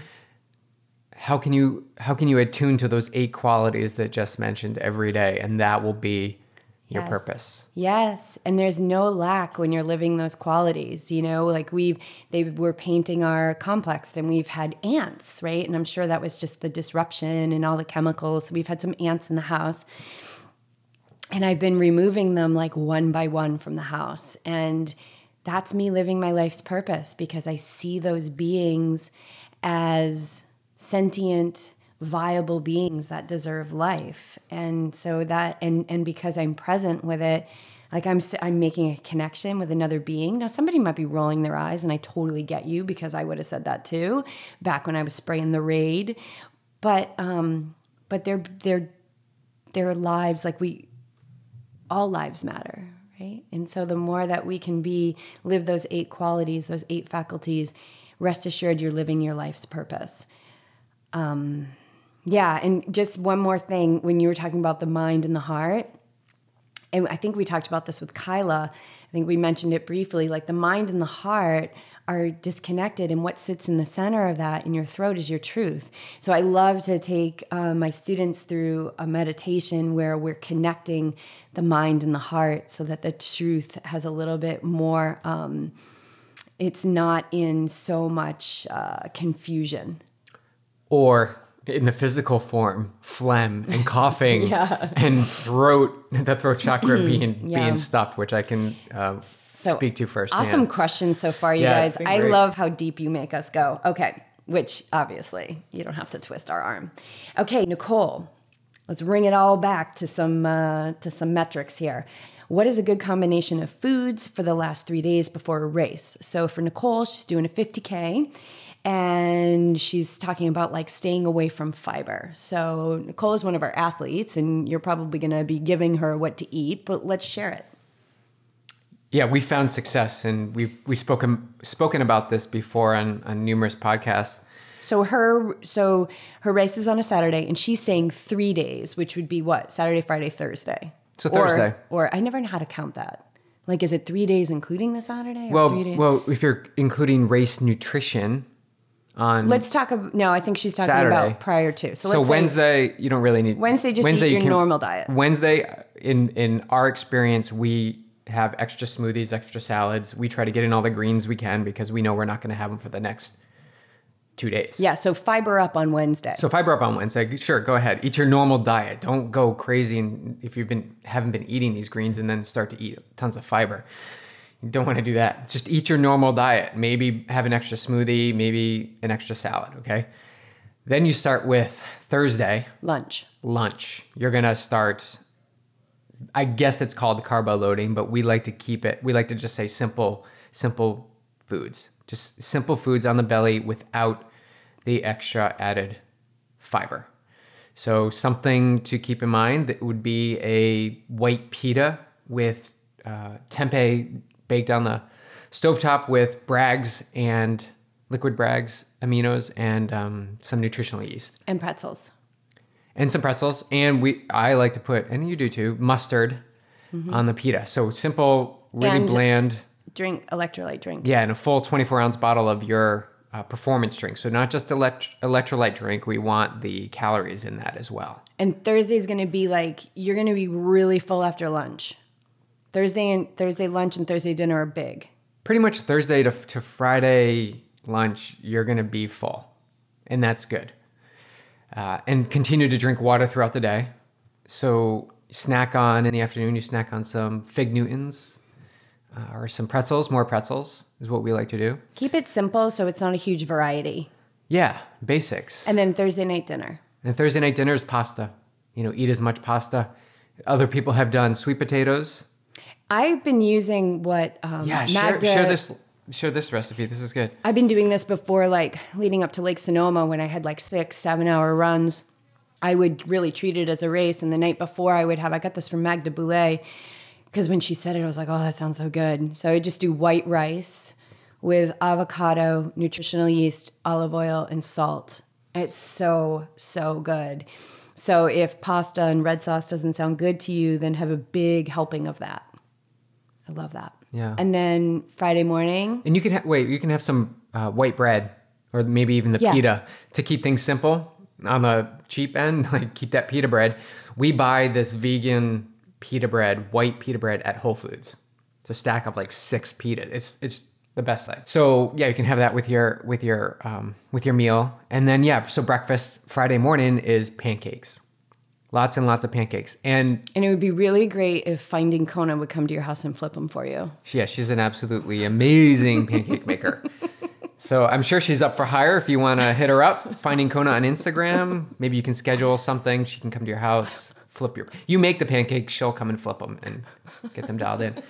how can you how can you attune to those eight qualities that just mentioned every day and that will be your yes. purpose. Yes, and there's no lack when you're living those qualities. You know, like we've they were painting our complex, and we've had ants, right? And I'm sure that was just the disruption and all the chemicals. We've had some ants in the house, and I've been removing them like one by one from the house, and that's me living my life's purpose because I see those beings as sentient viable beings that deserve life. And so that and and because i'm present with it like i'm i i'm making a connection with another being. Now somebody might be rolling their eyes and i totally get you because i would have said that too back when i was spraying the raid. But um but their their their lives like we all lives matter right? And so the more that we can be live those eight qualities those eight faculties rest assured you're living your life's purpose um yeah, and just one more thing when you were talking about the mind and the heart, and I think we talked about this with Kyla. I think we mentioned it briefly. Like the mind and the heart are disconnected, and what sits in the center of that in your throat is your truth. So I love to take uh, my students through a meditation where we're connecting the mind and the heart so that the truth has a little bit more, um, it's not in so much uh, confusion. Or in the physical form, phlegm and coughing Yeah. and throat, the throat chakra being Yeah. being stuffed, which I can uh, So, speak to first. Awesome questions so far, you Yeah, guys. I great. love how deep you make us go. Okay, which obviously you don't have to twist our arm. Okay, Nicole, let's bring it all back to some uh, to some metrics here. What is a good combination of foods for the last three days before a race? So for Nicole, she's doing a 50k. And she's talking about like staying away from fiber. So, Nicole is one of our athletes, and you're probably gonna be giving her what to eat, but let's share it. Yeah, we found success, and we've we spoken spoken about this before on on numerous podcasts. So her so her race is on a Saturday, and she's saying three days, which would be what Saturday, Friday, Thursday. So Or- Thursday. or, I never know how to count that. Like, is it three days including the Saturday? Or Well, three days? well, if you're including race nutrition on let's talk. About, no, I think she's talking Saturday. about prior to. So, so Wednesday, you don't really need Wednesday, just eat you your normal diet. Wednesday, in in our experience, we have extra smoothies, extra salads. We try to get in all the greens we can because we know we're not going to have them for the next two days. yeah. So fiber up on Wednesday. So fiber up on Wednesday. Sure, go ahead. Eat your normal diet. Don't go crazy and if you've been haven't been eating these greens and then start to eat tons of fiber. You don't want to do that. Just eat your normal diet. Maybe have an extra smoothie, maybe an extra salad, okay? Then you start with Thursday, lunch. lunch. You're going to start I guess it's called carbo loading, but we like to keep it we like to just say simple simple foods. Just simple foods on the belly without the extra added fiber. So something to keep in mind that would be a white pita with uh, tempeh baked on the stovetop with Bragg's and liquid Bragg's aminos and um, some nutritional yeast And pretzels. and some pretzels. And we I like to put and you do too mustard on the pita. So simple, really And- bland. Drink electrolyte drink. Yeah, and a full 24 ounce bottle of your uh, performance drink. So not just elect- electrolyte drink. We want the calories in that as well. And Thursday's going to be like you're going to be really full after lunch. Thursday and Thursday lunch and Thursday dinner are big. Pretty much Thursday to, to Friday lunch, you're going to be full, and that's good. Uh, and continue to drink water throughout the day. So snack on in the afternoon. You snack on some fig Newtons uh, or some pretzels. More pretzels is what we like to do. Keep it simple so it's not a huge variety. Yeah, basics. And then Thursday night dinner. And Thursday night dinner is pasta. You know, eat as much pasta. Other people have done sweet potatoes. I've been using what um, Yeah, share, Magda- share this. Share this recipe. This is good. I've been doing this before, like leading up to Lake Sonoma when I had like six, seven hour runs. I would really treat it as a race. And the night before, I would have, I got this from Magda Boulet because when she said it, I was like, oh, that sounds so good. So I would just do white rice with avocado, nutritional yeast, olive oil, and salt. It's so, so good. So if pasta and red sauce doesn't sound good to you, then have a big helping of that. I love that. Yeah. And then Friday morning, And you can ha- wait. You can have some uh, white bread, or maybe even the Yeah. pita, to keep things simple on the cheap end. Like keep that pita bread. We buy this vegan pita bread, white pita bread at Whole Foods. It's a stack of like six pita. It's it's the best thing. So yeah, you can have that with your with your um, with your meal, and then yeah. So breakfast Friday morning is pancakes. Lots and lots of pancakes, and And it would be really great if Finding Kona would come to your house and flip them for you. Yeah, she's an absolutely amazing pancake maker. So I'm sure she's up for hire if you want to hit her up. Finding Kona on Instagram. Maybe you can schedule something. She can come to your house, flip your. You make the pancakes, she'll come and flip them and get them dialed in.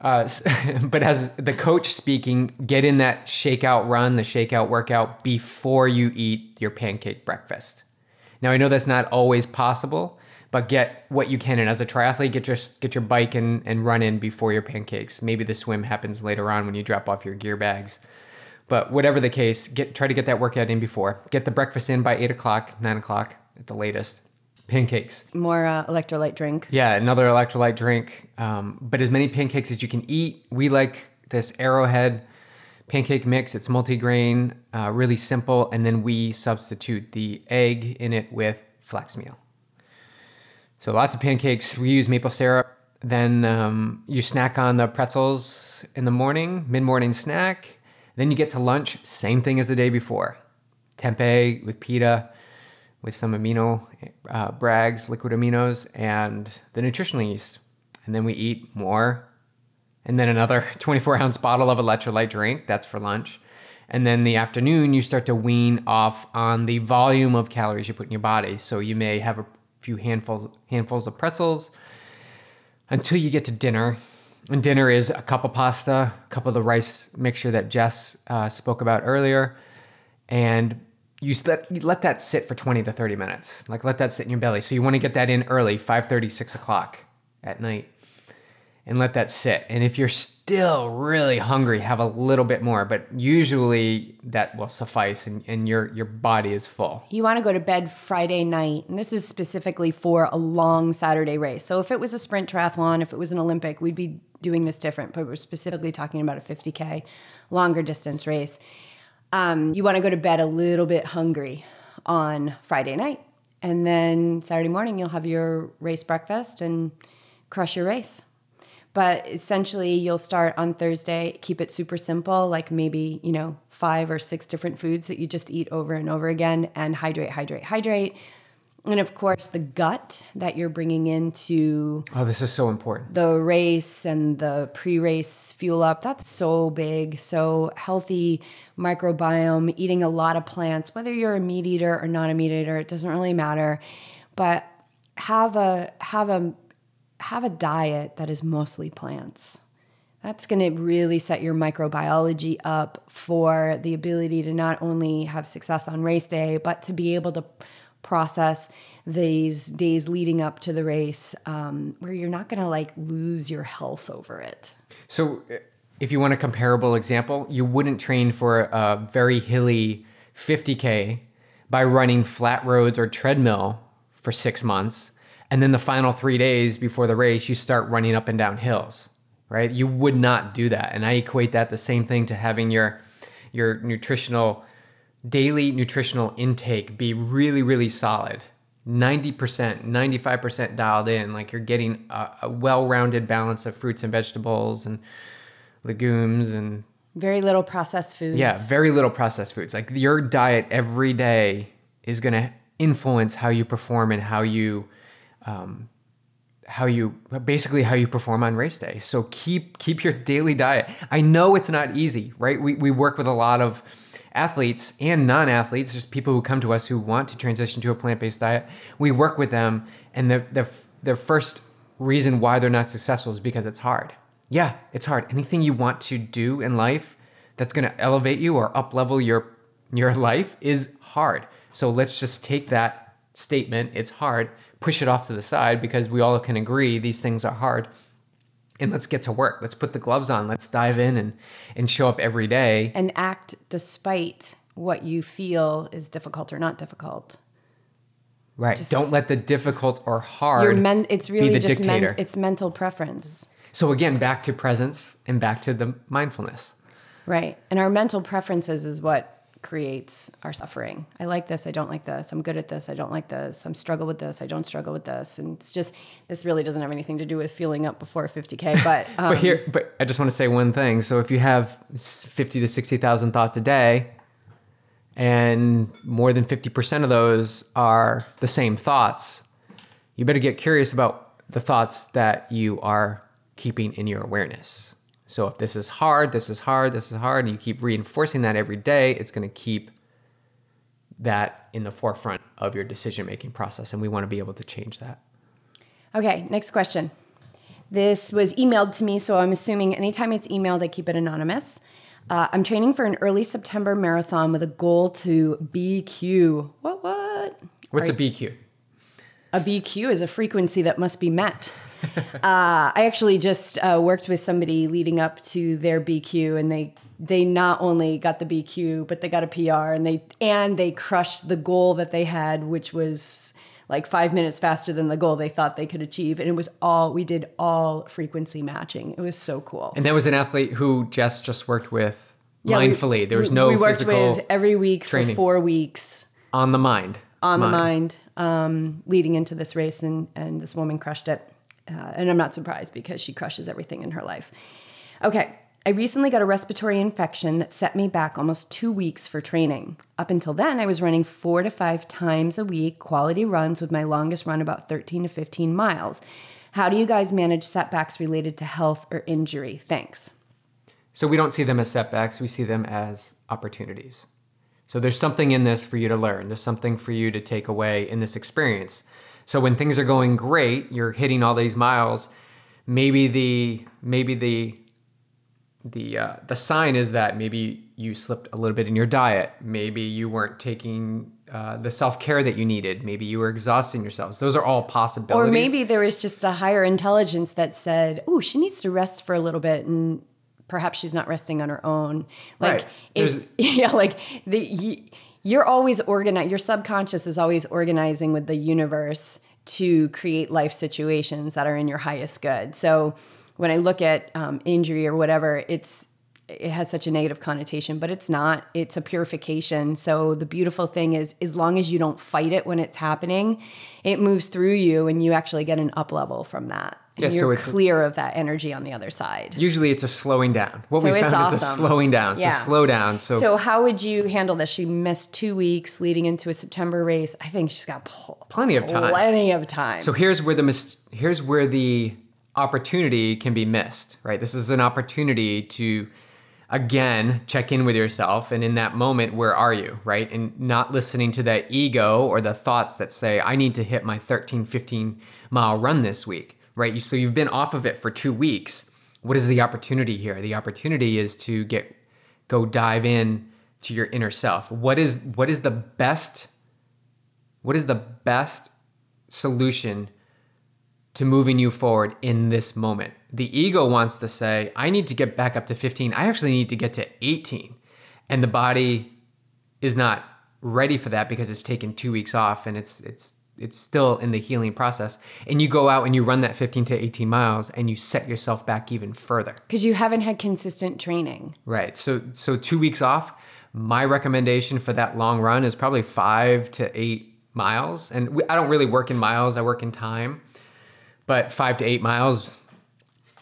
Uh, but as the coach speaking, get in that shakeout run, the shakeout workout before you eat your pancake breakfast. Now I know that's not always possible, but get what you can And As a triathlete, get your get your bike and, and run in before your pancakes. Maybe the swim happens later on when you drop off your gear bags. But whatever the case, get try to get that workout in before. Get the breakfast in by eight o'clock, nine o'clock at the latest. Pancakes. More uh, electrolyte drink. Yeah, another electrolyte drink. Um, but as many pancakes as you can eat. We like this Arrowhead pancake mix. It's multigrain, uh, really simple, and then we substitute the egg in it with flax meal. So lots of pancakes. We use maple syrup. Then um, you snack on the pretzels in the morning, mid-morning snack. Then you get to lunch, same thing as the day before. Tempeh with pita, with some amino uh, Bragg's liquid aminos and the nutritional yeast. And then we eat more. And then another 24 ounce bottle of electrolyte drink. That's for lunch. And then the afternoon, you start to wean off on the volume of calories you put in your body. So you may have a few handfuls handfuls of pretzels until you get to dinner. And dinner is a cup of pasta, a cup of the rice mixture that Jess uh, spoke about earlier, and you let, you let that sit for 20 to 30 minutes. Like let that sit in your belly. So you want to get that in early, 5:30, 6 o'clock at night and let that sit. And if you're still really hungry, have a little bit more, but usually that will suffice and, and your, your body is full. You want to go to bed Friday night, and this is specifically for a long Saturday race. So if it was a sprint triathlon, if it was an Olympic, we'd be doing this different, but we're specifically talking about a 50K longer distance race. Um, you want to go to bed a little bit hungry on Friday night. And then Saturday morning, you'll have your race breakfast and crush your race. But essentially, you'll start on Thursday, keep it super simple, like maybe, you know, five or six different foods that you just eat over and over again and hydrate, hydrate, hydrate. And of course, the gut that you're bringing into Oh, this is so important. the race and the pre race fuel up, that's so big. So, healthy microbiome, eating a lot of plants, whether you're a meat eater or not a meat eater, it doesn't really matter. But have a, have a, have a diet that is mostly plants. That's going to really set your microbiology up for the ability to not only have success on race day, but to be able to process these days leading up to the race um, where you're not going to like lose your health over it. So, if you want a comparable example, you wouldn't train for a very hilly 50K by running flat roads or treadmill for six months. And then the final three days before the race, you start running up and down hills, right? You would not do that. And I equate that the same thing to having your, your nutritional, daily nutritional intake be really, really solid. 90%, 95% dialed in. Like you're getting a, a well rounded balance of fruits and vegetables and legumes and Very little processed foods. yeah, very little processed foods. Like your diet every day is going to influence how you perform and how you, um, how you basically how you perform on race day. So keep keep your daily diet. I know it's not easy, right? We we work with a lot of athletes and non-athletes, just people who come to us who want to transition to a plant-based diet. We work with them, and the the the first reason why they're not successful is because it's hard. Yeah, it's hard. Anything you want to do in life that's going to elevate you or uplevel your your life is hard. So let's just take that statement, it's hard, push it off to the side because we all can agree these things are hard. And let's get to work. Let's put the gloves on. Let's dive in and and show up every day. And act despite what you feel is difficult or not difficult. Right. Just, Don't let the difficult or hard Your men- it's be really the just men- dictator. it's mental preference. so again, back to presence and back to the mindfulness. Right. And our mental preferences is what creates our suffering. I like this, I don't like this. I'm good at this, I don't like this. I'm struggle with this, I don't struggle with this. And it's just this really doesn't have anything to do with feeling up before 50k, but um, But here, but I just want to say one thing. So if you have fifty to sixty thousand thoughts a day, and more than fifty percent of those are the same thoughts, you better get curious about the thoughts that you are keeping in your awareness. So if this is hard, this is hard, this is hard, and you keep reinforcing that every day, it's going to keep that in the forefront of your decision making process, and we want to be able to change that. Okay, next question. This was emailed to me, so I'm assuming anytime it's emailed, I keep it anonymous. Uh, I'm training for an early September marathon with a goal to BQ. What, what? What's a BQ? A BQ is a frequency that must be met. uh, I actually just uh, worked with somebody leading up to their BQ, and they they not only got the BQ, but they got a PR, and they and they crushed the goal that they had, which was like five minutes faster than the goal they thought they could achieve. And it was all we did all frequency matching. It was so cool. And that was an athlete who Jess just worked with Yeah, we- mindfully. there was no We worked with every week training. for four weeks on the mind. on the mind um, leading into this race, and and this woman crushed it, uh, and I'm not surprised because she crushes everything in her life. Okay, I recently got a respiratory infection that set me back almost two weeks for training. Up until then, I was running four to five times a week, quality runs, with my longest run about 13 to 15 miles. How do you guys manage setbacks related to health or injury? Thanks. So we don't see them as setbacks, we see them as opportunities. So there's something in this for you to learn, there's something for you to take away in this experience. So when things are going great, you're hitting all these miles, maybe the maybe the the uh, the sign is that maybe you slipped a little bit in your diet. Maybe you weren't taking uh, the self care that you needed. Maybe you were exhausting yourselves. Those are all possibilities. Or maybe there was just a higher intelligence that said, "Oh, she needs to rest for a little bit," and perhaps she's not resting on her own. Like, Right. if, yeah, like the you, you're always organized. Your subconscious is always organizing with the universe to create life situations that are in your highest good. So when I look at um, injury or whatever, it's it has such a negative connotation, but it's not. It's a purification. So the beautiful thing is, as long as you don't fight it when it's happening, it moves through you, and you actually get an up level from that. And Yeah, so you're it's- clear of that energy on the other side. Usually it's a slowing down. What So we found is a slowing down. So Yeah. slow down. So, So how would you handle this? She missed two weeks leading into a September race. I think she's got pl- Plenty of time. Plenty of time. so here's where the mis- here's where the opportunity can be missed, right? This is an opportunity to again check in with yourself and in that moment where are you, right? And not listening to that ego or the thoughts that say I need to hit my 13 15 mile run this week, right? So you've been off of it for 2 weeks. What is the opportunity here? The opportunity is to get go dive in to your inner self. What is what is the best what is the best solution to moving you forward in this moment? The ego wants to say, I need to get back up to 15. I actually need to get to 18. And the body is not ready for that because it's taken 2 weeks off and it's it's it's still in the healing process. And you go out and you run that 15 to 18 miles and you set yourself back even further. because you haven't had consistent training. Right. So so two weeks off. My recommendation for that long run is probably five to eight miles. And we, I don't really work in miles. I work in time. But five to eight miles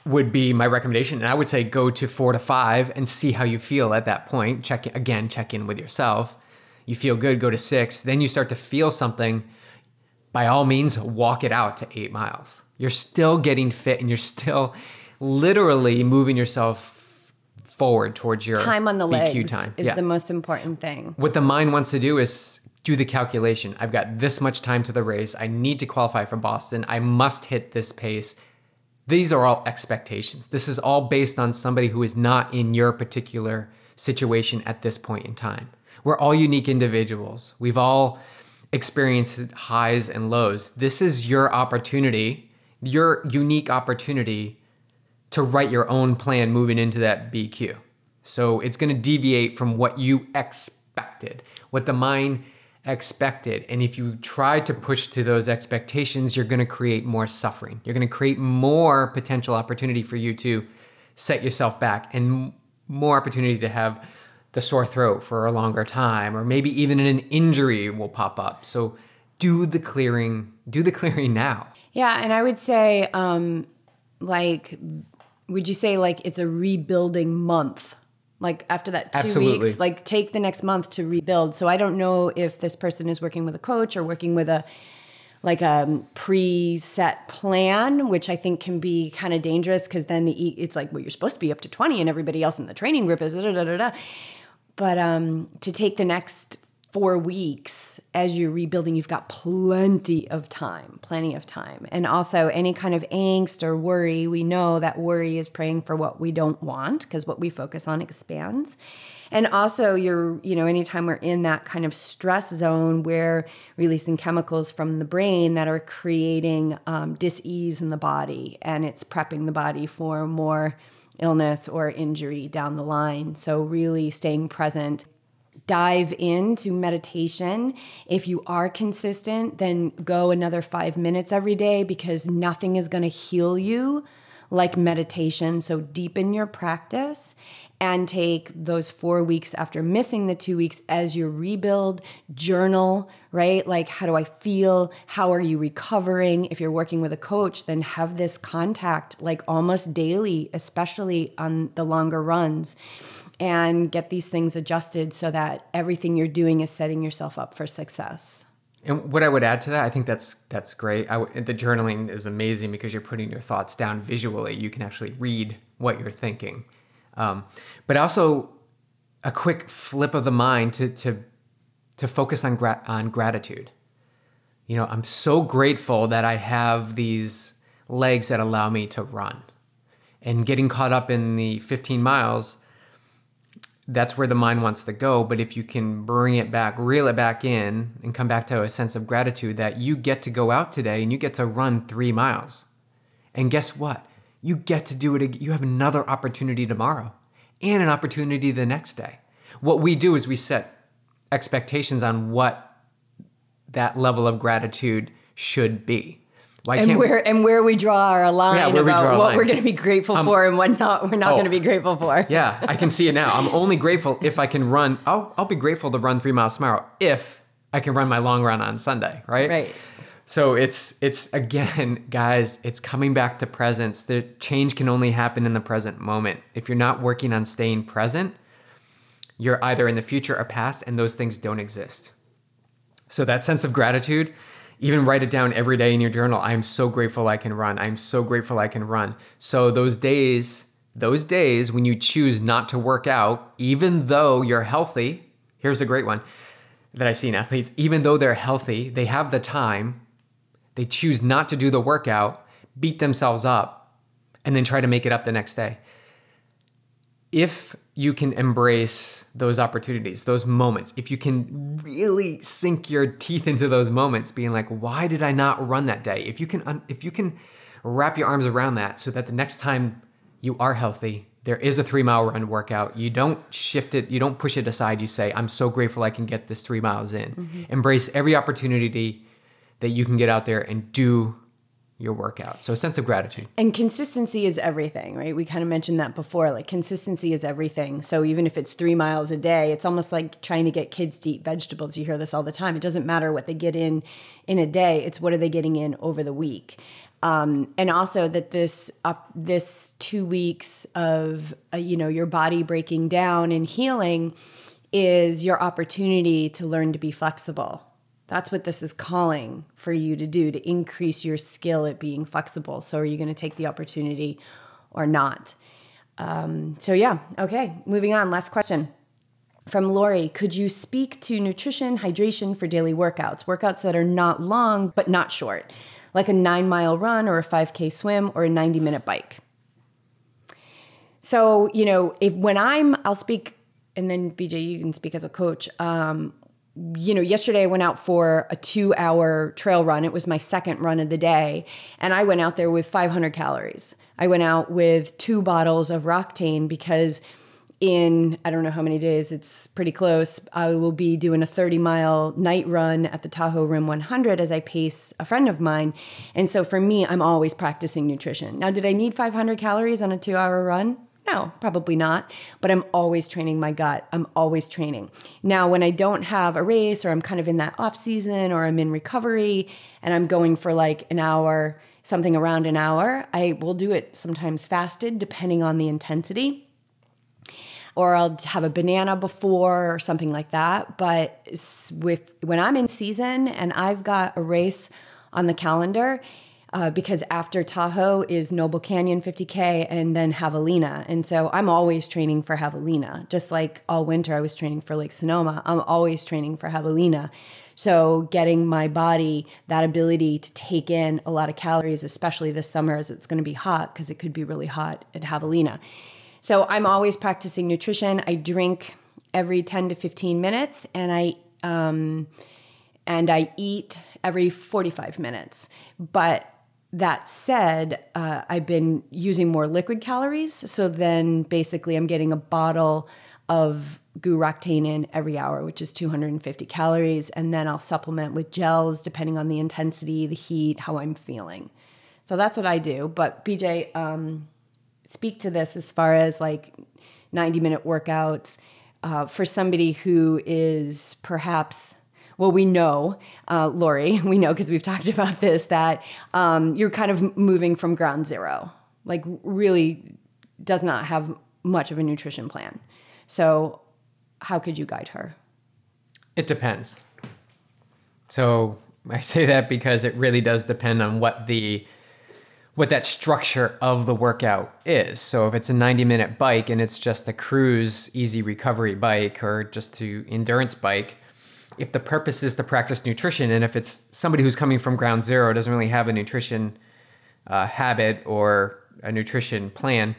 would be my recommendation. And I would say go to four to five and see how you feel at that point. Check again, check in with yourself. You feel good, go to six. Then you start to feel something. By all means, walk it out to eight miles. You're still getting fit and you're still literally moving yourself forward towards your Time on the BQ legs time. is Yeah. the most important thing. what the mind wants to do is do the calculation. I've got this much time to the race. I need to qualify for Boston. I must hit this pace. These are all expectations. This is all based on somebody who is not in your particular situation at this point in time. We're all unique individuals. We've all experienced highs and lows. This is your opportunity, your unique opportunity to write your own plan moving into that BQ. So it's going to deviate from what you expected, what the mind expected. And if you try to push to those expectations, you're going to create more suffering. You're going to create more potential opportunity for you to set yourself back and more opportunity to have the sore throat for a longer time or maybe even an injury will pop up. So do the clearing, do the clearing now. Yeah, and I would say, um, like, would you say like it's a rebuilding month? Like after that two Absolutely. weeks, like take the next month to rebuild. So I don't know if this person is working with a coach or working with a like a preset plan, which I think can be kind of dangerous because then the it's like well you're supposed to be up to twenty and everybody else in the training group is da da da da. But um, to take the next four weeks as you're rebuilding, you've got plenty of time, plenty of time. And also, any kind of angst or worry, we know that worry is praying for what we don't want because what we focus on expands. And also, you're, you know, anytime we're in that kind of stress zone, we're releasing chemicals from the brain that are creating um, dis ease in the body and it's prepping the body for more illness or injury down the line. So, really staying present. Dive into meditation. If you are consistent, then go another five minutes every day because nothing is going to heal you like meditation. So deepen your practice and take those four weeks after missing the two weeks as your rebuild journal, right? Like, how do I feel? How are you recovering? If you're working with a coach, then have this contact like almost daily, especially on the longer runs, and get these things adjusted so that everything you're doing is setting yourself up for success. And what I would add to that, I think that's that's great. the journaling is amazing because you're putting your thoughts down visually. You can actually read what you're thinking, um, but also a quick flip of the mind to to to focus on gra- on gratitude. You know, I'm so grateful that I have these legs that allow me to run, and getting caught up in the 15 miles that's where the mind wants to go. But if you can bring it back, reel it back in, and come back to a sense of gratitude that you get to go out today and you get to run three miles. And guess what? You get to do it. Again. You have another opportunity tomorrow and an opportunity the next day. What we do is we set expectations on what that level of gratitude should be. Why and where and where we draw our line yeah, about what line. we're going to be grateful um, for and what not we're not oh, going to be grateful for. yeah, I can see it now. I'm only grateful if I can run. I'll I'll be grateful to run three miles tomorrow if I can run my long run on Sunday. Right. Right. So it's it's again, guys. It's coming back to presence. The change can only happen in the present moment. If you're not working on staying present, you're either in the future or past, and those things don't exist. So that sense of gratitude even write it down every day in your journal. I'm so grateful I can run. I'm so grateful I can run. So those days, those days when you choose not to work out, even though you're healthy, here's a great one that I see in athletes, even though they're healthy, they have the time, they choose not to do the workout, beat themselves up, and then try to make it up the next day. If you can embrace those opportunities, those moments, if you can really sink your teeth into those moments, being like, why did I not run that day? If you can, if you can wrap your arms around that so that the next time you are healthy, there is a three mile run workout. You don't shift it, you don't push it aside. You say, I'm so grateful I can get this three miles in. Mm-hmm. Embrace every opportunity that you can get out there and do your workout. So a sense of gratitude. And consistency is everything, right? We kind of mentioned that before. Like consistency is everything. So even if it's three miles a day, it's almost like trying to get kids to eat vegetables. You hear this all the time. It doesn't matter what they get in in a day. It's what are they getting in over the week. Um, and also that this uh, this two weeks of uh, you know your body breaking down and healing is your opportunity to learn to be flexible that's what this is calling for you to do to increase your skill at being flexible. So, are you going to take the opportunity or not? Um, so, yeah, okay, moving on. Last question from Lori Could you speak to nutrition, hydration for daily workouts? Workouts that are not long but not short, like a nine mile run or a 5K swim or a 90 minute bike. So, you know, if when I'm, I'll speak, and then Beej, you can speak as a coach. Um, you know, yesterday I went out for a two hour trail run. It was my second run of the day. And I went out there with 500 calories. I went out with two bottles of Roctane because in, I don't know how many days, it's pretty close. I will be doing a 30 mile night run at the Tahoe Rim 100 as I pace a friend of mine. And so for me, I'm always practicing nutrition. Now, did I need 500 calories on a two hour run? No, probably not. But I'm always training my gut. I'm always training. Now, when I don't have a race or I'm kind of in that off season or I'm in recovery and I'm going for like an hour, something around an hour, I will do it sometimes fasted depending on the intensity. Or I'll have a banana before or something like that. But with when I'm in season and I've got a race on the calendar, uh, because after Tahoe is Noble Canyon 50K and then Javelina. And so I'm always training for Javelina. Just like all winter, I was training for Lake Sonoma. I'm always training for Javelina. So getting my body that ability to take in a lot of calories, especially this summer as it's going to be hot, because it could be really hot at Javelina. So I'm always practicing nutrition. I drink every 10 to 15 minutes and I um, and I eat every 45 minutes. But that said, uh, I've been using more liquid calories. So then basically, I'm getting a bottle of GU in every hour, which is 250 calories. And then I'll supplement with gels depending on the intensity, the heat, how I'm feeling. So that's what I do. But Beej, um, speak to this as far as like 90 minute workouts uh, for somebody who is perhaps well, we know, uh, Lori, we know because we've talked about this, that um, you're kind of moving from ground zero, like really does not have much of a nutrition plan. So, how could you guide her? It depends. So, I say that because it really does depend on what the what that structure of the workout is. So if it's a 90 minute bike and it's just a cruise easy recovery bike or just to endurance bike, if the purpose is to practice nutrition and if it's somebody who's coming from ground zero doesn't really have a nutrition uh, habit or a nutrition plan,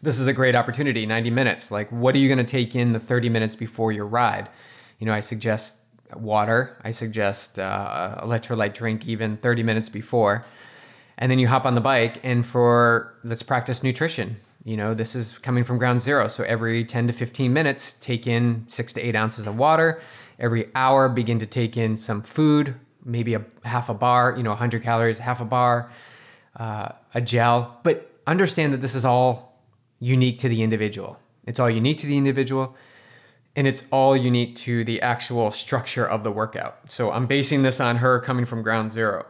this is a great opportunity 90 minutes. Like, what are you going to take in the 30 minutes before your ride? You know, I suggest water, I suggest uh, electrolyte drink even 30 minutes before. And then you hop on the bike, and for let's practice nutrition. You know, this is coming from ground zero. So every 10 to 15 minutes, take in six to eight ounces of water. Every hour, begin to take in some food, maybe a half a bar, you know, 100 calories, half a bar, uh, a gel. But understand that this is all unique to the individual. It's all unique to the individual and it's all unique to the actual structure of the workout. So I'm basing this on her coming from ground zero.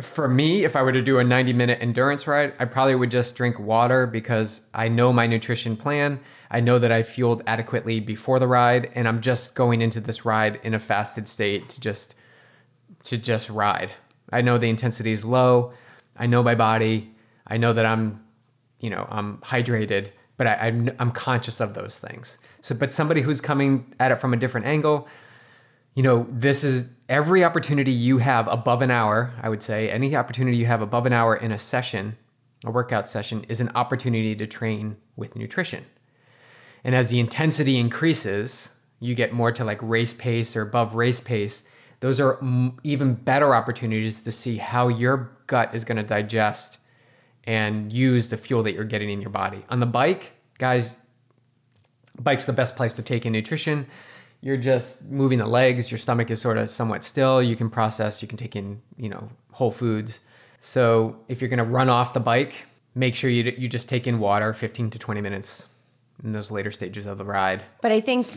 For me, if I were to do a 90 minute endurance ride, I probably would just drink water because I know my nutrition plan. I know that I fueled adequately before the ride and I'm just going into this ride in a fasted state to just to just ride. I know the intensity is low. I know my body. I know that I'm, you know, I'm hydrated, but I, I'm, I'm conscious of those things. So, but somebody who's coming at it from a different angle, you know, this is every opportunity you have above an hour, I would say, any opportunity you have above an hour in a session, a workout session, is an opportunity to train with nutrition. And as the intensity increases, you get more to like race pace or above race pace. Those are even better opportunities to see how your gut is going to digest and use the fuel that you're getting in your body. On the bike, guys, bike's the best place to take in nutrition. You're just moving the legs, your stomach is sort of somewhat still. You can process, you can take in, you know, whole foods. So if you're going to run off the bike, make sure you you just take in water 15 to 20 minutes in those later stages of the ride. But I think,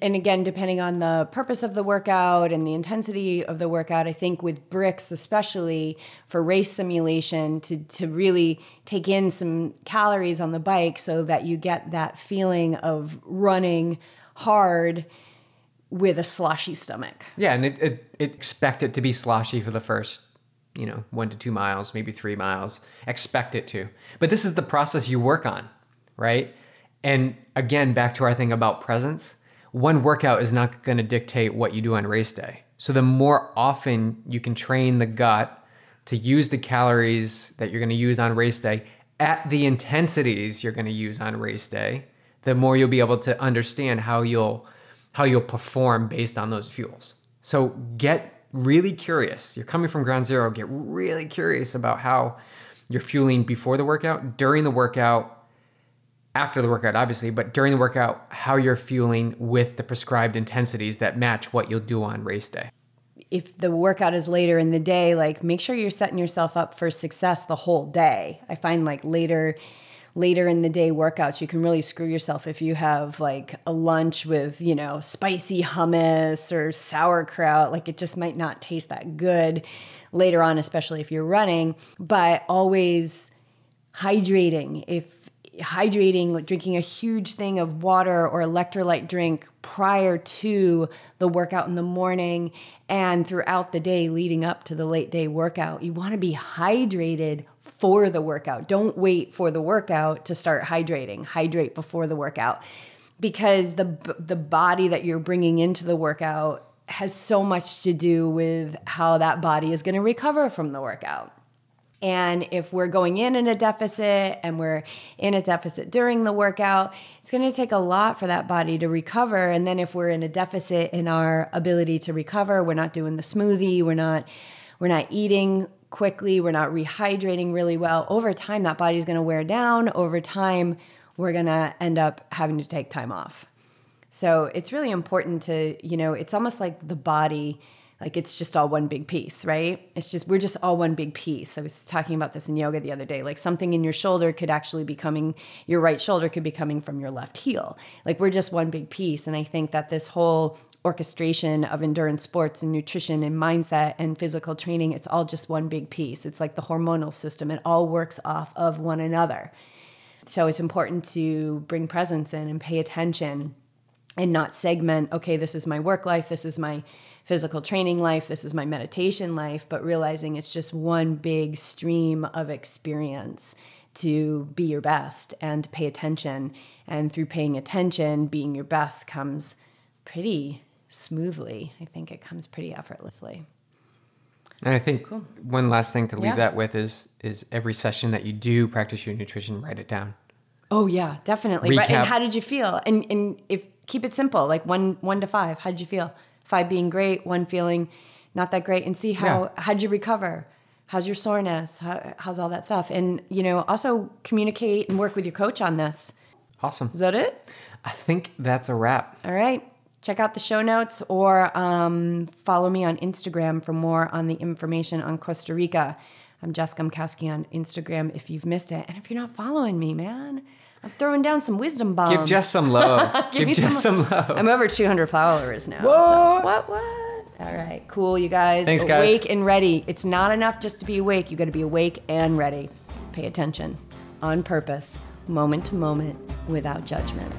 and again, depending on the purpose of the workout and the intensity of the workout, I think with bricks, especially for race simulation, to, to really take in some calories on the bike so that you get that feeling of running hard with a sloshy stomach. Yeah, and it, it, it expect it to be sloshy for the first you know, one to two miles, maybe three miles. Expect it to. But this is the process you work on, right? And again, back to our thing about presence, one workout is not going to dictate what you do on race day. So the more often you can train the gut to use the calories that you're going to use on race day at the intensities you're going to use on race day, the more you'll be able to understand how you'll how you'll perform based on those fuels. So get really curious. You're coming from ground zero, get really curious about how you're fueling before the workout, during the workout, after the workout, obviously, but during the workout, how you're fueling with the prescribed intensities that match what you'll do on race day. If the workout is later in the day, like make sure you're setting yourself up for success the whole day. I find like later later in the day workouts, you can really screw yourself if you have like a lunch with, you know, spicy hummus or sauerkraut. Like it just might not taste that good later on, especially if you're running, but always hydrating. If hydrating, like drinking a huge thing of water or electrolyte drink prior to the workout in the morning and throughout the day leading up to the late day workout. You want to be hydrated for the workout. Don't wait for the workout to start hydrating. Hydrate before the workout because the the body that you're bringing into the workout has so much to do with how that body is going to recover from the workout. And if we're going in in a deficit and we're in a deficit during the workout, it's going to take a lot for that body to recover. And then if we're in a deficit in our ability to recover, we're not doing the smoothie, we're not we're not eating quickly, we're not rehydrating really well. Over time that body's going to wear down. Over time we're going to end up having to take time off. So it's really important to, you know, it's almost like the body like it's just all one big piece, right? It's just we're just all one big piece. I was talking about this in yoga the other day. Like something in your shoulder could actually be coming your right shoulder could be coming from your left heel. Like we're just one big piece and I think that this whole orchestration of endurance sports and nutrition and mindset and physical training it's all just one big piece. It's like the hormonal system. It all works off of one another. So it's important to bring presence in and pay attention and not segment, okay, this is my work life, this is my physical training life, this is my meditation life, but realizing it's just one big stream of experience to be your best and pay attention. And through paying attention, being your best comes pretty smoothly. I think it comes pretty effortlessly. And I think cool. one last thing to leave Yeah. that with is is every session that you do practice your nutrition, write it down. Oh yeah, definitely. Right. And how did you feel? And and if keep it simple, like one one to five. How did you feel? Five being great, one feeling not that great, and see how how'd you recover? How's your soreness? How, how's all that stuff? And you know, also communicate and work with your coach on this. Awesome. Is that it? I think that's a wrap. All right. Check out the show notes or um, follow me on Instagram for more on the information on Costa Rica. I'm Jessica Mkowski on Instagram if you've missed it. And if you're not following me, man, I'm throwing down some wisdom bombs. Give Jess some love. Give Give, me Jess some- some, love. I'm over 200 followers now. What? So, what? What? All right, cool, you guys. Thanks, guys. Awake and ready. It's not enough just to be awake. You got to be awake and ready. Pay attention, on purpose, moment to moment, without judgment.